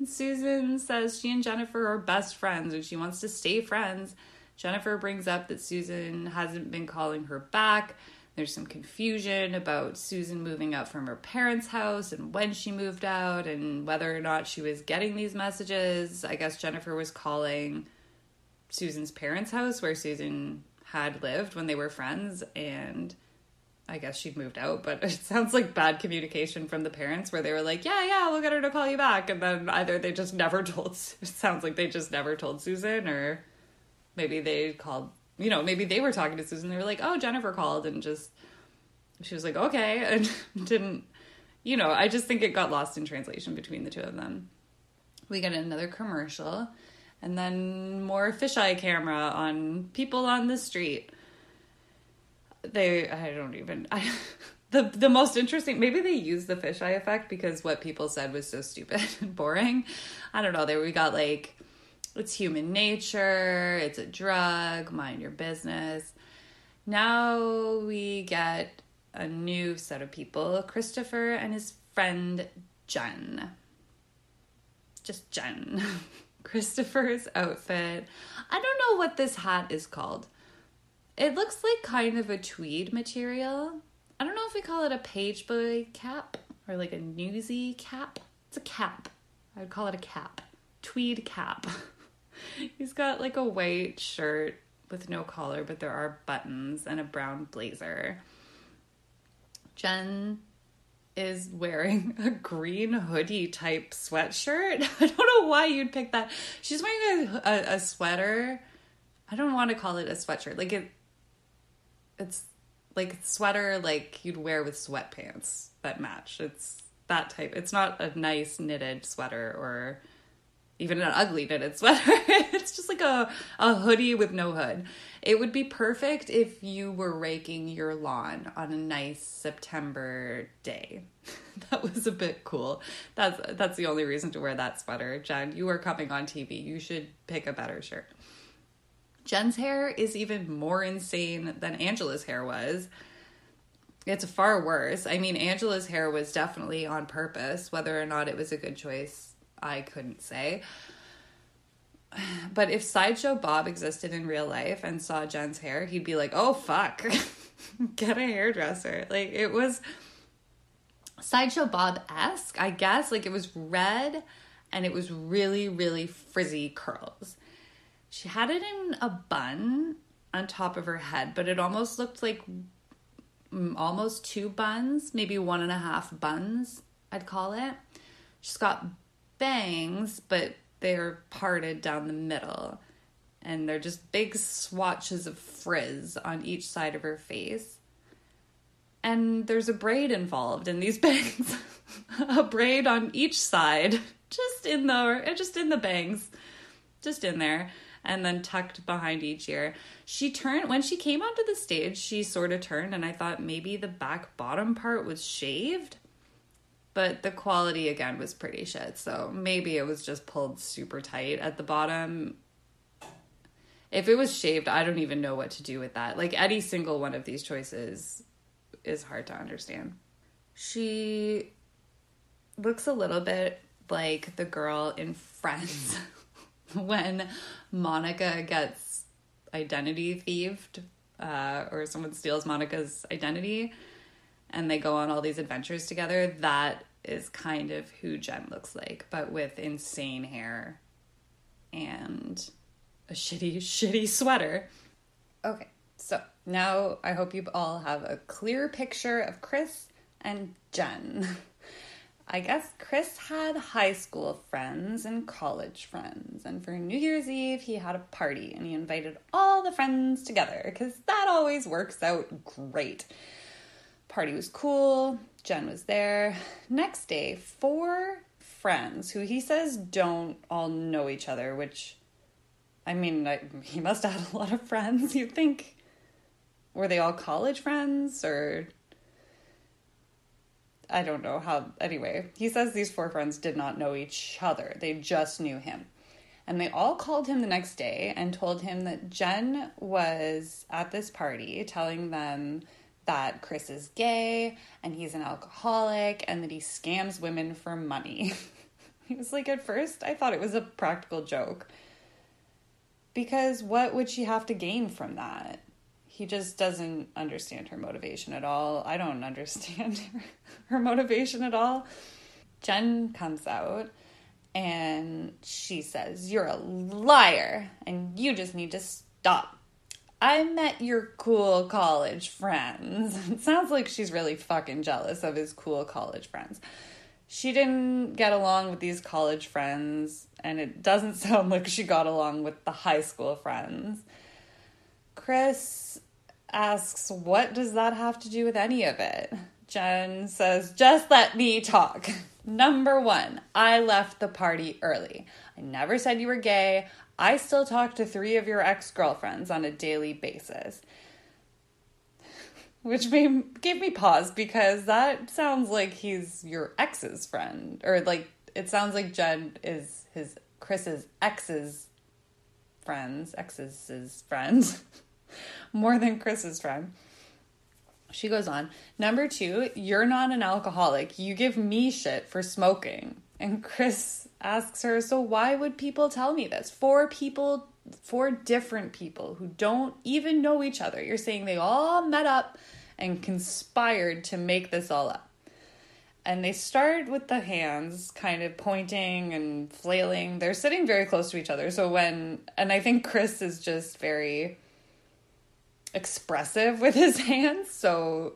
Susan says she and Jennifer are best friends and she wants to stay friends. Jennifer brings up that Susan hasn't been calling her back. There's some confusion about Susan moving out from her parents' house and when she moved out and whether or not she was getting these messages. I guess Jennifer was calling Susan's parents' house where Susan had lived when they were friends and I guess she'd moved out, but <laughs> it sounds like bad communication from the parents where they were like, yeah, yeah, we'll get her to call you back. And then either they just never <laughs> told, it sounds like they just never told Susan, or maybe they called, you know, maybe they were talking to Susan. They were like, oh, Jennifer called and just, she was like, okay, <laughs> and didn't, you know, I just think it got lost in translation between the two of them. We get another commercial and then more fisheye camera on people on the street they I don't even <laughs> I the the most interesting maybe they use the fisheye effect because what people said was so stupid <laughs> and boring. I don't know. There we got like it's human nature, it's a drug, mind your business. Now we get a new set of people, Christopher and his friend Jen. Just Jen. <laughs> Christopher's outfit. I don't know what this hat is called. It looks like kind of a tweed material. I don't know if we call it a page boy cap or like a newsy cap. It's a cap. I would call it a cap. Tweed cap. <laughs> He's got like a white shirt with no collar, but there are buttons and a brown blazer. Jen is wearing <laughs> a green hoodie type sweatshirt. <laughs> I don't know why you'd pick that. She's wearing a, a, a sweater. I don't want to call it a sweatshirt. Like it it's like sweater like you'd wear with sweatpants that match. It's that type. It's not a nice knitted sweater or even an ugly knitted <laughs> sweater. it's just like a, a hoodie with no hood. It would be perfect if you were raking your lawn on a nice September day. <laughs> that was a bit cool. That's that's the only reason to wear that sweater. Jen, you are coming on TV. You should pick a better shirt. Jen's hair is even more insane than Angela's hair was. it's far worse. I mean, Angela's hair was definitely on purpose. Whether or not it was a good choice, I couldn't say. But if Sideshow Bob existed in real life and saw Jen's hair, he'd be like, oh, fuck, <laughs> get a hairdresser. Like, it was Sideshow Bob esque, I guess. Like, it was red and it was really, really frizzy curls. She had it in a bun on top of her head, but it almost looked like mm, almost two buns, maybe one and a half buns, I'd call it. She's got bangs, but they're parted down the middle. And they're just big swatches of frizz on each side of her face. And there's a braid involved in these <laughs> bangs. a braid on each side, <laughs> just in the just in the bangs. Just in there and then tucked behind each ear. She turned when she came onto the stage, she sort of turned and I thought maybe the back bottom part was shaved. But the quality again was pretty shit. So maybe it was just pulled super tight at the bottom. If it was shaved, I don't even know what to do with that. Like any single one of these choices is hard to understand. She looks a little bit like the girl in <laughs> Friends <laughs> when Monica gets identity thieved uh, or someone steals Monica's identity and they go on all these adventures together, that is kind of who Jen looks like, but with insane hair and a shitty, <laughs> shitty sweater. Okay, so now I hope you all have a clear picture of Chris and Jen. <laughs> I guess Chris had high school friends and college friends, and for New Year's Eve, he had a party and he invited all the friends together because that always works out great. Party was cool, Jen was there. Next day, four friends who he says don't all know each other, which I mean, I, he must have had a lot of friends. <laughs> You'd think, were they all college friends or I don't know how. Anyway, he says these four friends did not know each other, they just knew him. And they all called him the next day and told him that Jen was at this party telling them that Chris is gay and he's an alcoholic and that he scams women for money. <laughs> he was like, at first, I thought it was a practical joke. Because what would she have to gain from that? He just doesn't understand her motivation at all. I don't understand her, <laughs> her motivation at all. Jen comes out and she says, You're a liar and you just need to stop. I met your cool college friends. <laughs> It sounds like she's really fucking jealous of his cool college friends. She didn't get along with these college friends, and it doesn't <laughs> sound like she got along with the high school friends. Chris asks, What does that have to do with any of it? Jen says, Just let me talk. <laughs> Number one, I left the party early. I never said you were gay. I still talk to three of your ex girlfriends on a daily basis. <laughs> Which made, gave me pause because that sounds like he's your ex's friend. Or like, it sounds like Jen is his, Chris's ex's friends, ex's friends. <laughs> <laughs> more than Chris's friend. She goes on, number two, you're not an alcoholic. You give me shit for smoking. And Chris asks her, so why would people tell me this? Four people, four different people who don't even know each other. You're saying they all met up and conspired to make this all up. And they start with the hands kind of pointing and flailing. They're sitting very close to each other. So when, and I think Chris is just very expressive with his <laughs> hands, so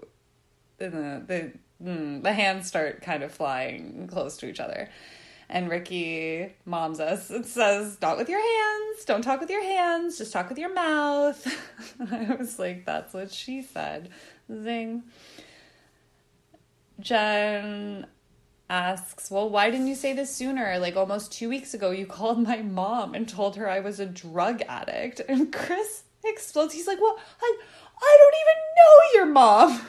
the the mm, the hands start kind of flying close to each other. And Ricki moms us and <laughs> says, Not with your hands. Don't talk with your hands. Just talk with your mouth. <laughs> I was like, That's what she said. Zing. Jen asks, Well, why didn't you say this sooner? Like almost two weeks ago, you called my mom and told her I was a drug addict. And Chris explodes. He's like, Well, I, I don't even know your mom.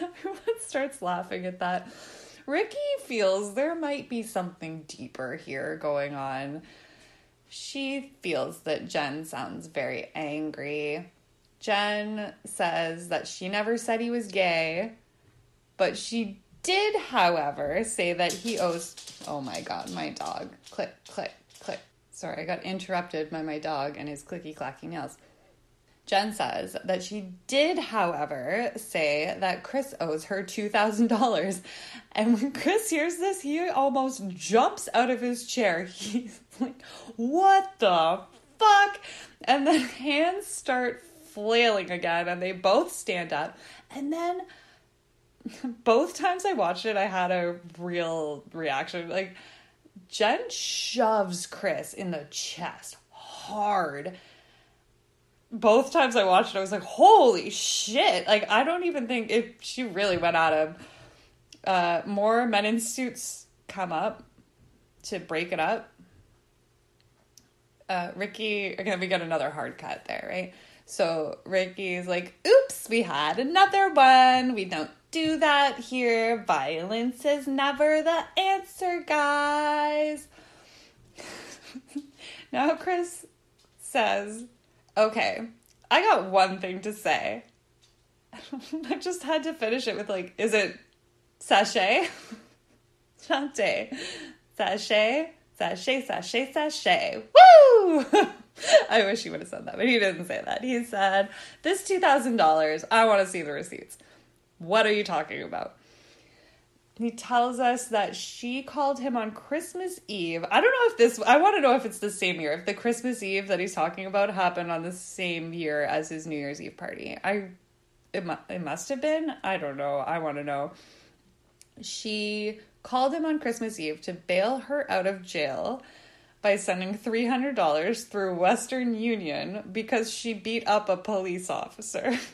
<laughs> Everyone starts laughing at that. Ricki feels there might be something deeper here going on. She feels that Jen sounds very angry. Jen says that she never said he was gay, But she did, however, say that he owes. Oh my god, my dog. Click, click, click. Sorry, I got interrupted by my dog and his clicky clacky nails. Jen says that she did, however, say that Chris owes her $2,000. And when Chris hears this, he almost jumps out of his chair. <laughs> He's like, What the fuck? And then hands start flailing again, and they both stand up. And then both times I watched it, I had a real reaction. Like, Jen shoves Chris in the chest hard both times I watched it, I was like, holy shit. Like, I don't even think if she really went at him. Uh, more men in suits come up to break it up. Uh, Ricki, again, we got another hard cut there, right? So Ricki's like, oops, we had another one. We don't do that here. Violence is never the answer, guys. <laughs> now Chris says Okay, I got one thing to say. <laughs> I just had to finish it with like, is it sachet? Sachet. Sachet. Sachet, sachet, sachet. Woo! <laughs> I wish he would have said that, but he didn't say that. He said, This $2,000, I want to see the receipts. What are you talking about? He tells us that she called him on Christmas Eve. I don't know if this, I want to know if it's the same year, if the Christmas Eve that he's talking about happened on the same year as his New Year's Eve party. I, it, it must have been. I don't know. I want to know. She called him on Christmas Eve to bail her out of jail by sending $300 through Western Union because she beat up a police officer. <laughs>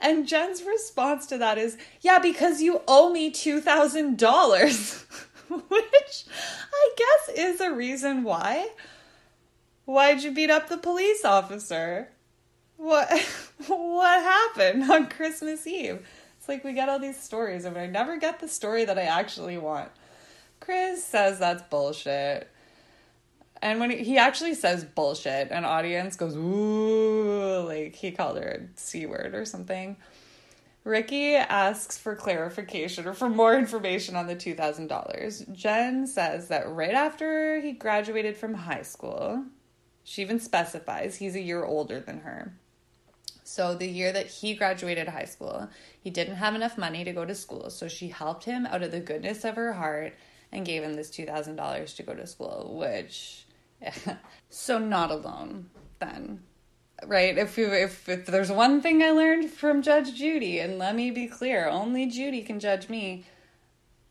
And Jen's response to that is, yeah, because you owe me $2,000, <laughs> which I guess is a reason why. Why'd you beat up the police officer? What <laughs> what happened on Christmas Eve? It's like we get all these stories and I never get the story that I actually want. Chris says that's bullshit. And when he, actually says bullshit, an audience goes, ooh, like he called her a C word or something. Ricki asks for clarification or for more information on the $2,000. Jen says that right after he graduated from high school, she even specifies he's a year older than her. So, the year that he graduated high school, he didn't have enough money to go to school. So, she helped him out of the goodness of her heart and gave him this $2,000 to go to school, which <laughs> so not alone then. Right? If, you, if if there's one thing I learned from Judge Judy, and let me be clear, only Judy can judge me.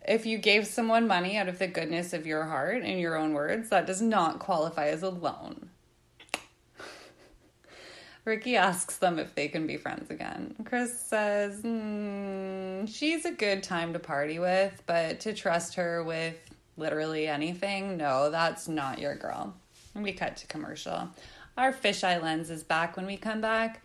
If you gave someone money out of the goodness of your heart, in your own words, that does not qualify as a loan. <laughs> Ricki asks them if they can be friends again. Chris says, mm, she's a good time to party with, but to trust her with literally anything, no, that's not your girl. We cut to commercial. Our fisheye lens is back when we come back.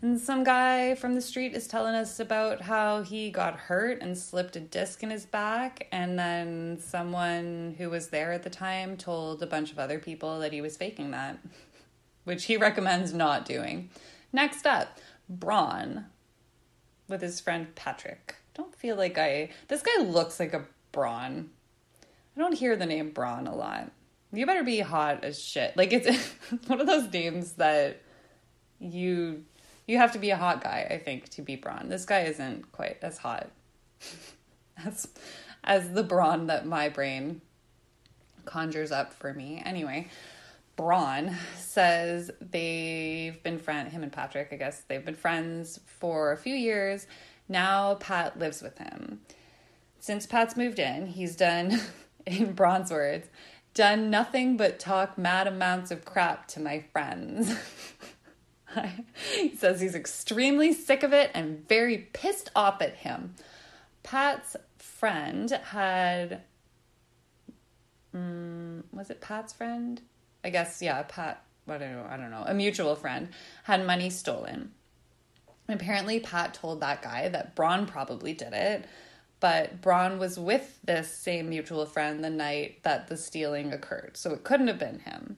And some guy from the street is telling us about how he got hurt and slipped a disc in his back. And then someone who was there at the time told a bunch of other people that he was faking that, <laughs> which he recommends not doing. Next up, Braun with his friend Patrick. Don't feel like I. This guy looks like a Braun. I don't hear the name Braun a lot. You better be hot as shit. Like it's <laughs> one of those names that you you have to be a hot guy, I think, to be Braun. This guy isn't quite as hot <laughs> as as the Braun that my brain conjures up for me. Anyway, Braun says they've been friend him and Patrick, I guess they've been friends for a few years. Now Pat lives with him. Since Pat's moved in, he's done <laughs> in Braun's words, done nothing but talk mad amounts of crap to my friends. <laughs> he says he's extremely sick of it and very pissed off at him. Pat's friend had. Um, was it Pat's friend? I guess, yeah, Pat. I don't know. I don't know. A mutual friend had money stolen. Apparently, Pat told that guy that Braun probably did it but Braun was with this same mutual friend the night that the stealing occurred, so it couldn't have been him.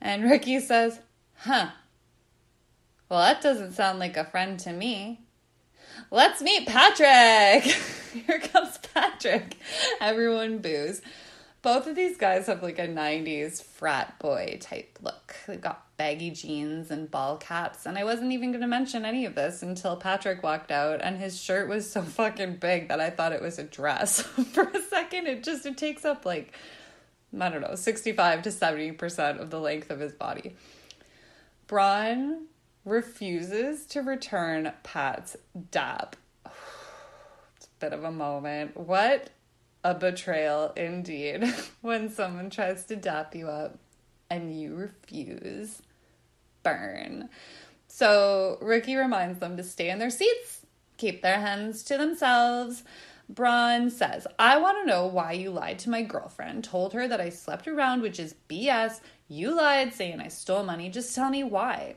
And <laughs> Ricki says, Huh. Well, that doesn't sound like a friend to me. let's meet Patrick. <laughs> Here comes Patrick. Everyone boos. Both of these guys have like a 90s frat boy type look. They got baggy jeans and ball caps. And I wasn't even going to mention any of this until Patrick walked out and his shirt was so <laughs> fucking big that I thought it was a dress. <laughs> For a second, it just it takes up like I don't know, 65 to 70% of the length of his body. Braun refuses to return Pat's dap. <sighs> It's a bit of a moment. What a betrayal indeed <laughs> when someone tries to dap you up and you refuse. Burn. So Ricki reminds them to stay in their seats, keep their hands to themselves. Braun says, I want to know why you lied to my girlfriend, told her that I slept around, which is BS. You lied saying I stole money. Just tell me why.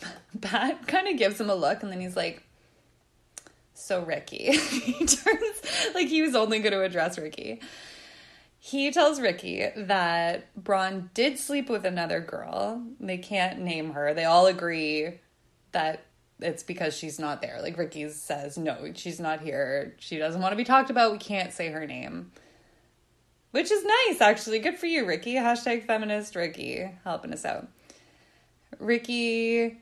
<laughs> Pat kind of gives him a look and then he's like, So, Ricki. <laughs> he turns like he was only going to address Ricki. He tells Ricki that Braun did sleep with another girl. They can't name her. They all agree that it's because she's not there. Like Ricki says, no, she's not here. She doesn't want to be talked about. We can't say her name. Which is nice, actually. Good for you, Ricki. Hashtag feminist Ricki helping us out. Ricki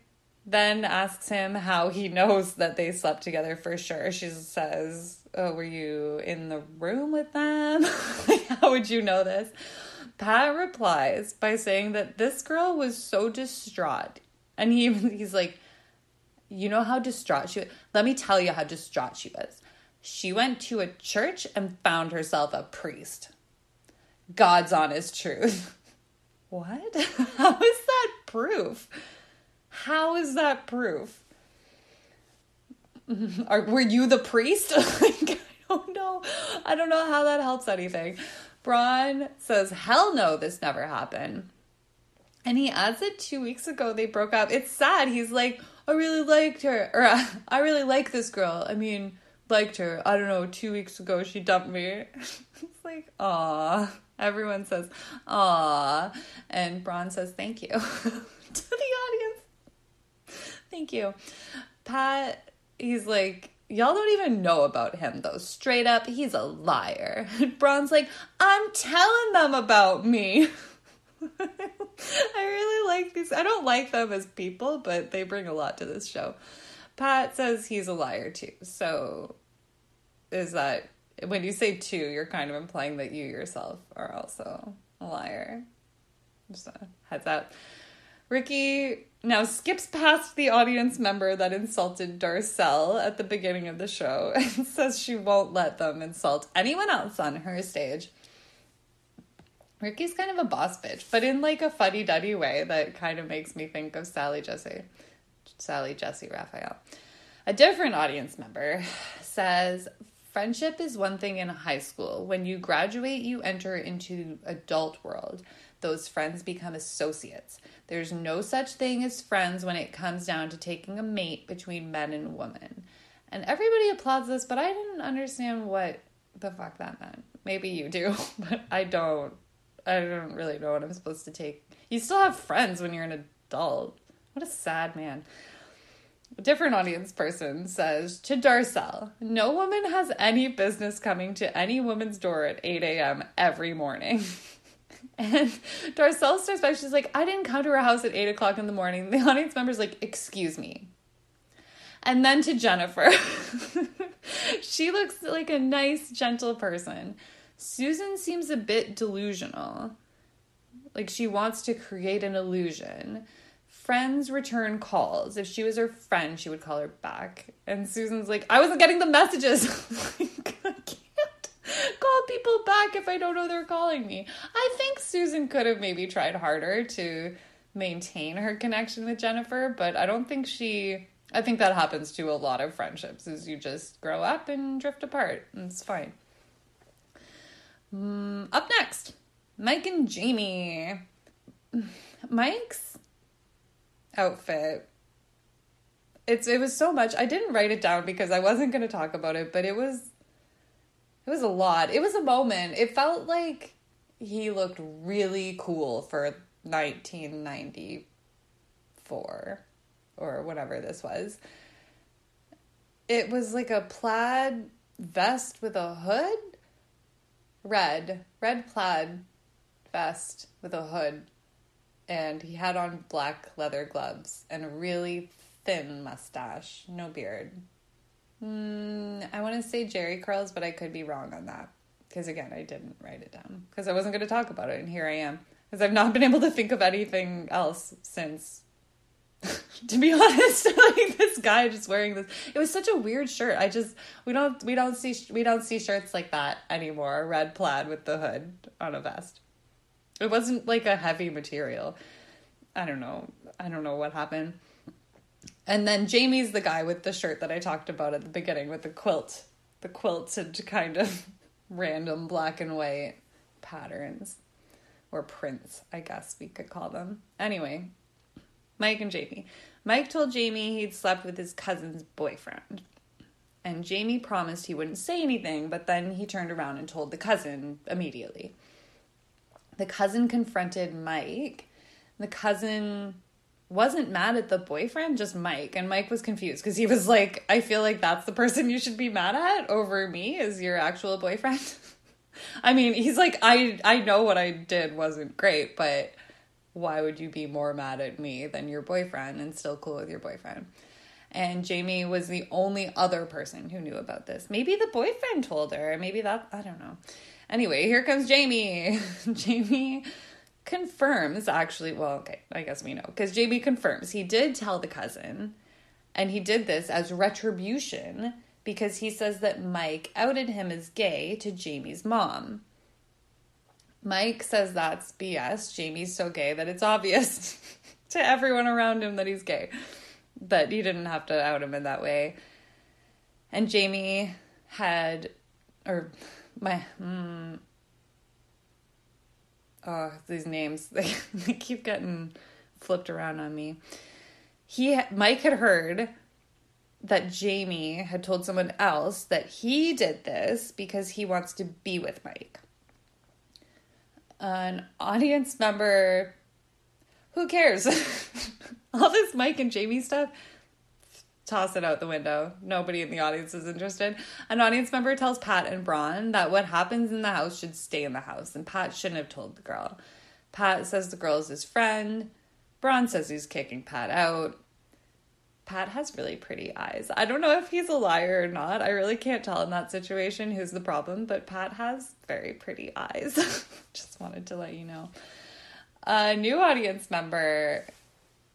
then asks him how he <laughs> knows that they slept together for sure. She says, Oh, were you in the room with them? <laughs> how would you know this? Pat replies by saying that this girl was so distraught. And he <laughs> he's like, You know how distraught she was? Let me tell you how distraught she was. She went to a church and found herself a priest. God's honest truth. <laughs> what? How is that proof? How is that proof? <laughs> Are, were you the priest? <laughs> like, I don't know. I don't know how that helps anything. Braun says, hell no, this never happened. And he adds that two weeks ago they broke up. It's sad. He's like, I really liked her. Or <laughs> I really like this girl. I mean, liked her. I don't know, two weeks ago she dumped me. it's like, aw. Everyone says, aw. And Braun says, thank you to the audience. Thank you. Pat, he's like, y'all don't even know about him though. Straight up, he's a liar. <laughs> Braun's like, I'm telling them about me. <laughs> I really like these. I don't like them as people, but they bring a lot to this show. Pat says he's a liar too. So is that when you say two, you're kind of implying that you yourself are also a liar. Just a heads up. Ricki now skips past the audience member that insulted Darcel at the beginning of the show <laughs> and says she won't let them insult anyone else on her stage. Ricki's kind of a boss bitch, but in like a fuddy duddy way that kind of makes me think of Sally Jessy. Sally Jessy Raphael. A different audience member says friendship is one thing in high school. When you graduate, you enter into adult world. Those friends become associates. There's no such thing as friends when it comes down to taking a mate between men and women. And everybody applauds this, but I didn't understand what the fuck that meant. Maybe you do, <laughs> but I don't. I don't really know what I'm supposed to take. You still have friends when you're an adult. What a sad man. A different audience person says to Darcel, No woman has any business coming to any woman's door at 8 a.m. every morning. <laughs> and <laughs> Darcel starts by, she's like, I didn't come to her house at 8 o'clock in the morning. The audience member's like, Excuse me. And then to Jennifer, <laughs> she looks like a nice, gentle person. Susan seems a bit delusional. Like she wants to create an illusion. Friends return calls. If she was her friend, she would call her back. And Susan's like, I wasn't getting the messages. <laughs> Can't <laughs> call people back if I don't know they're calling me. I think Susan could have maybe tried harder to maintain her connection with Jennifer, but I don't think she I think that happens to a lot of friendships is you just grow up and drift apart. And it's fine. Mm, up next, Mike and Jamie. <sighs> Mike's outfit. It's it was so much. I didn't write it down because I wasn't going to talk about it, but it was it was a lot. It was a moment. It felt like he looked really cool for 1994 or whatever this was. it was like a plaid vest with a hood. Red, red plaid vest with a hood. And he had on black leather gloves and a really thin mustache, no beard. Mm, I want to say Jerry curls, but I could be wrong on that. Because again, I didn't write it down because I wasn't going to talk about it, and here I am. Because I've not been able to think of anything else since. <laughs> to be honest, <laughs> like this guy just wearing this, it was such a weird shirt. I just we don't we don't see we don't see shirts like that anymore. Red plaid with the hood on a vest. It wasn't like a heavy material. I don't know. I don't know what happened. And then Jamie's the guy with the shirt that I talked about at the beginning with the quilt, the quilted kind of <laughs> random black and white patterns or prints, I guess we could call them. Anyway, Mike and Jamie. Mike told Jamie he'd slept with his cousin's boyfriend. And Jamie promised he wouldn't say anything, but then he turned around and told the cousin immediately. The cousin confronted Mike. The cousin wasn't mad at the boyfriend, just Mike. And Mike was confused because he was like, I feel like that's the person you should be mad at over me is your actual boyfriend. <laughs> I mean, he's like, I I know what I did wasn't great, but why would you be more mad at me than your boyfriend and still cool with your boyfriend? And Jamie was the only other person who knew about this. Maybe the boyfriend told her. Maybe that, I don't know. Anyway, here comes Jamie. <laughs> Jamie confirms actually well okay i guess we know because jamie confirms he did tell the cousin and he did this as retribution because he says that mike outed him as gay to jamie's mom. Mike says that's bs jamie's so gay that it's obvious <laughs> to everyone around him that he's gay but he didn't have to out him in that way. And jamie had or my mm, oh, these names <laughs> they, they keep getting flipped around on me. He Mike had heard that Jamie had told someone else that he did this because he wants to be with Mike. An audience member who cares? <laughs> All this Mike and Jamie stuff toss it out the window. Nobody in the audience is interested. An audience member tells Pat and Braun that what happens in the house should stay in the house, and Pat shouldn't have told the girl. Pat says the girl is his friend. Braun says he's kicking Pat out. Pat has really pretty eyes. I don't know if he's a liar or not. I really can't tell in that situation who's the problem, but Pat has very pretty eyes. <laughs> Just wanted to let you know. A new audience member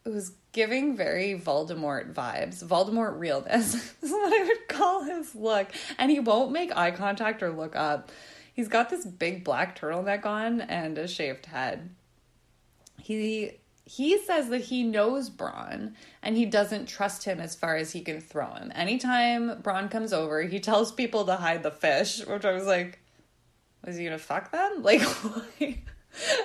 who's giving very Voldemort vibes. Voldemort realness <laughs> is what I would call his look. And he won't make eye contact or look up. He's got this big black turtleneck on and a shaved head. He he says that he knows Braun and he doesn't trust him as far as he can throw him. Anytime Braun comes over, he tells people to hide the fish, which I was like, was he gonna fuck them? <laughs> Like, <laughs>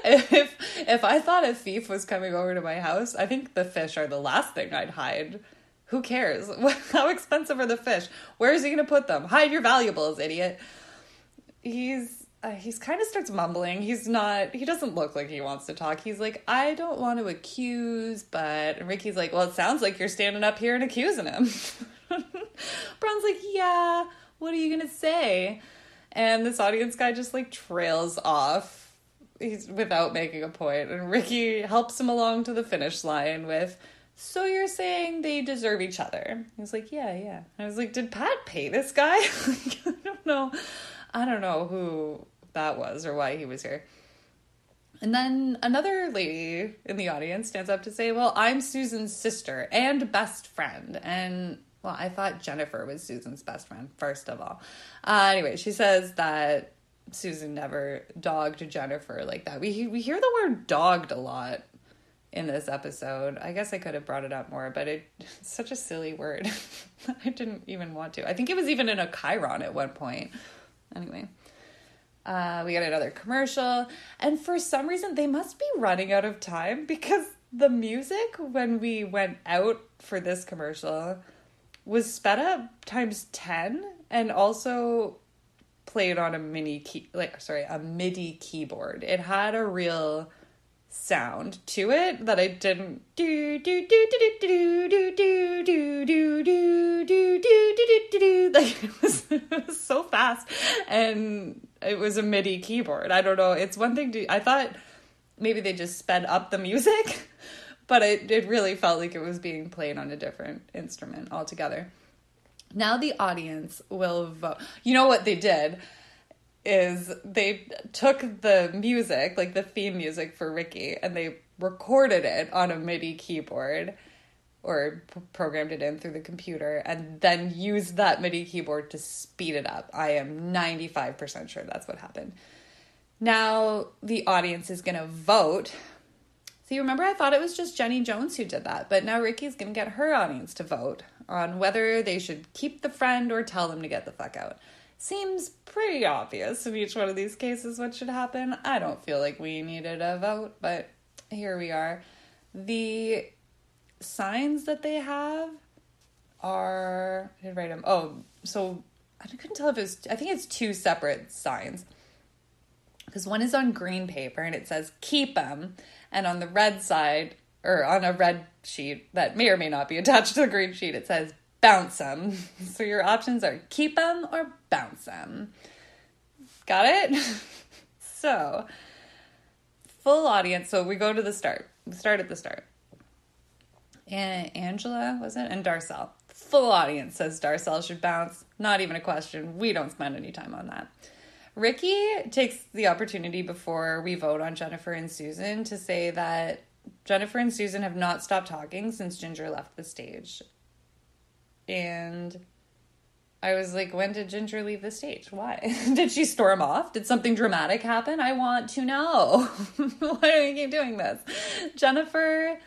if if I thought a thief was coming over to my house, I think the fish are the last thing I'd hide. Who cares? <laughs> How expensive are the fish? Where is he going to put them? Hide your valuables, idiot. He's uh, he's kind of starts mumbling. He's not. He doesn't look like he wants to talk. He's like, I don't want to accuse, but and Ricki's like, well, it sounds like you're standing up here and accusing him. <laughs> Braun's like, yeah. What are you gonna say? And this audience guy just like trails off he's without making a point, and Ricki helps him along to the finish line with, "So you're saying they deserve each other?" He's like, "Yeah, yeah." I was like, "Did Pat pay this guy?" <laughs> I don't know. I don't know who that was or why he was here. And then another lady in the audience stands up to say, Well, I'm Susan's sister and best friend. And well, I thought Jennifer was Susan's best friend, first of all. Uh, anyway, she says that Susan never dogged Jennifer like that. We we hear the word dogged a lot in this episode. I guess I could have brought it up more, but it, it's such a silly word. <laughs> I didn't even want to. I think it was even in a Chiron at one point. Anyway, uh, we got another commercial, and for some reason they must be running out of time because the music when we went out for this commercial was sped up times 10 and also played on a mini key like sorry a midi keyboard it had a real sound to it that I didn't do do do do do do do do do do do do do do like it was, it was so fast and it was a MIDI keyboard. I don't know. It's one thing to I thought maybe they just sped up the music, but it it really felt like it was being played on a different instrument altogether. Now the audience will vote. You know what they did? is they took the music, like the theme music for Ricki, and they recorded it on a MIDI keyboard or programmed it in through the computer and then used that MIDI keyboard to speed it up. I am 95% sure that's what happened. Now the audience is going to vote. See, remember I thought it was just Jenny Jones who did that, but now Ricki's to get her audience to vote on whether they should keep the friend or tell them to get the fuck out seems pretty obvious in each one of these cases what should happen. I don't feel like we needed a vote, but here we are. The signs that they have are I did write them. Oh, so I couldn't tell if it was. I think it's two separate signs because one is on green paper and it says keep them, and on the red side or on a red sheet that may or may not be attached to the green sheet, it says bounce them. <laughs> So your options are keep them or bounce them. Got it? <laughs> so, full audience. So we go to the start. We start at the start. And Angela, was it? And Darcel. Full audience says Darcel should bounce. Not even a question. We don't spend any time on that. Ricki takes the opportunity before we vote on Jennifer and Susan to say that Jennifer and Susan have not stopped talking since Ginger left the stage and I was like, when did Ginger leave the stage? Why? <laughs> did she storm off? Did something dramatic happen? I want to know. <laughs> Why are you keep doing this? Jennifer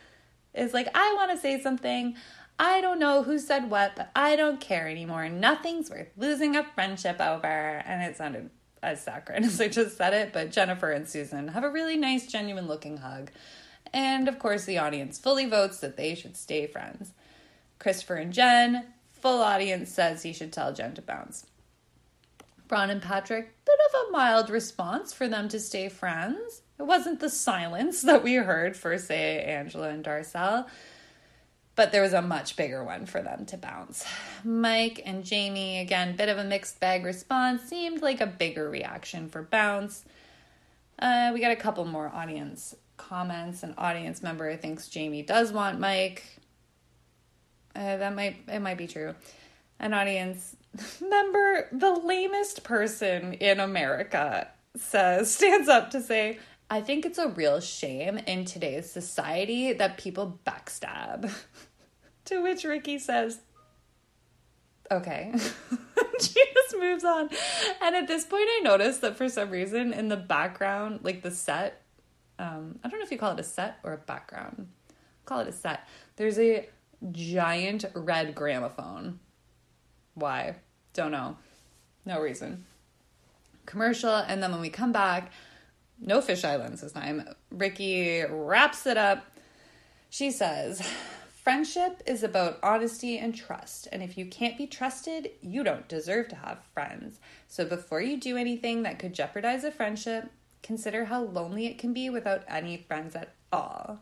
is like, I want to say something. I don't know who said what, but I don't care anymore. Nothing's worth losing a friendship over. And it sounded as saccharine <laughs> as I just said it, but Jennifer and Susan have a really nice, genuine looking hug. And of course, the audience fully votes that they should stay friends. Christopher and Jen, full audience says he should tell Jen to bounce. Braun and Patrick, bit of a mild response for them to stay friends. It wasn't the silence <laughs> that we heard for, say, Angela and Darcel, but there was a much bigger one for them to bounce. Mike and Jamie, again, bit of a mixed bag response, seemed like a bigger reaction for bounce. Uh, we got a couple more audience comments. An audience member thinks Jamie does want Mike. Uh, that might it might be true. An audience <laughs> member, the lamest person in America, says <laughs> stands up to say, "I think it's a real shame in today's society that people backstab." <laughs> to which Ricki says, "Okay." <laughs> <laughs> she just moves on. And at this point, I noticed that for some reason in the background, like the set, um, I don't know if you call it a set or a background. Call it a set. There's a giant red gramophone. Why? Don't know. No reason. Commercial, and then when we come back, no fisheye lens this time. Ricki wraps it up. She says, Friendship is about honesty and trust, and if you can't be trusted, you don't deserve to have friends. So before you do anything that could jeopardize a friendship, consider how lonely it can be without any friends at all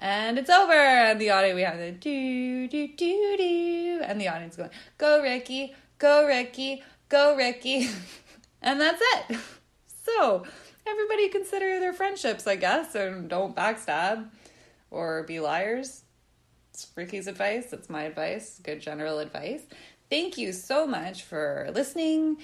and it's over. And the audience, we have the do, do, do, do. And the audience going, go, Ricki, go, Ricki, go, Ricki. <laughs> and that's it. <laughs> So, everybody consider their friendships, I guess, and don't backstab or be liars. It's Ricki's advice. It's my advice. Good general advice. Thank you so much for listening.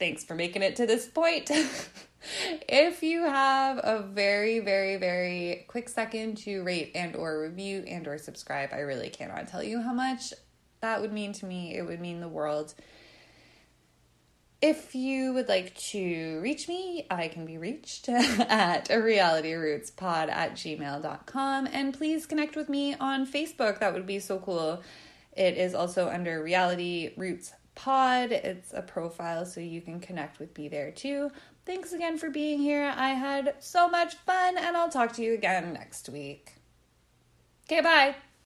Thanks for making it to this point. <laughs> if you have a very very very quick second to rate and or review and or subscribe i really cannot tell you how much that would mean to me it would mean the world if you would like to reach me, I can be reached <laughs> at a reality roots pod at gmail.com. And please connect with me on Facebook. That would be so cool. It is also under Reality Roots Pod. It's a profile so you can connect with me there too. Thanks again for being here. I had so much fun, and I'll talk to you again next week. Okay, bye.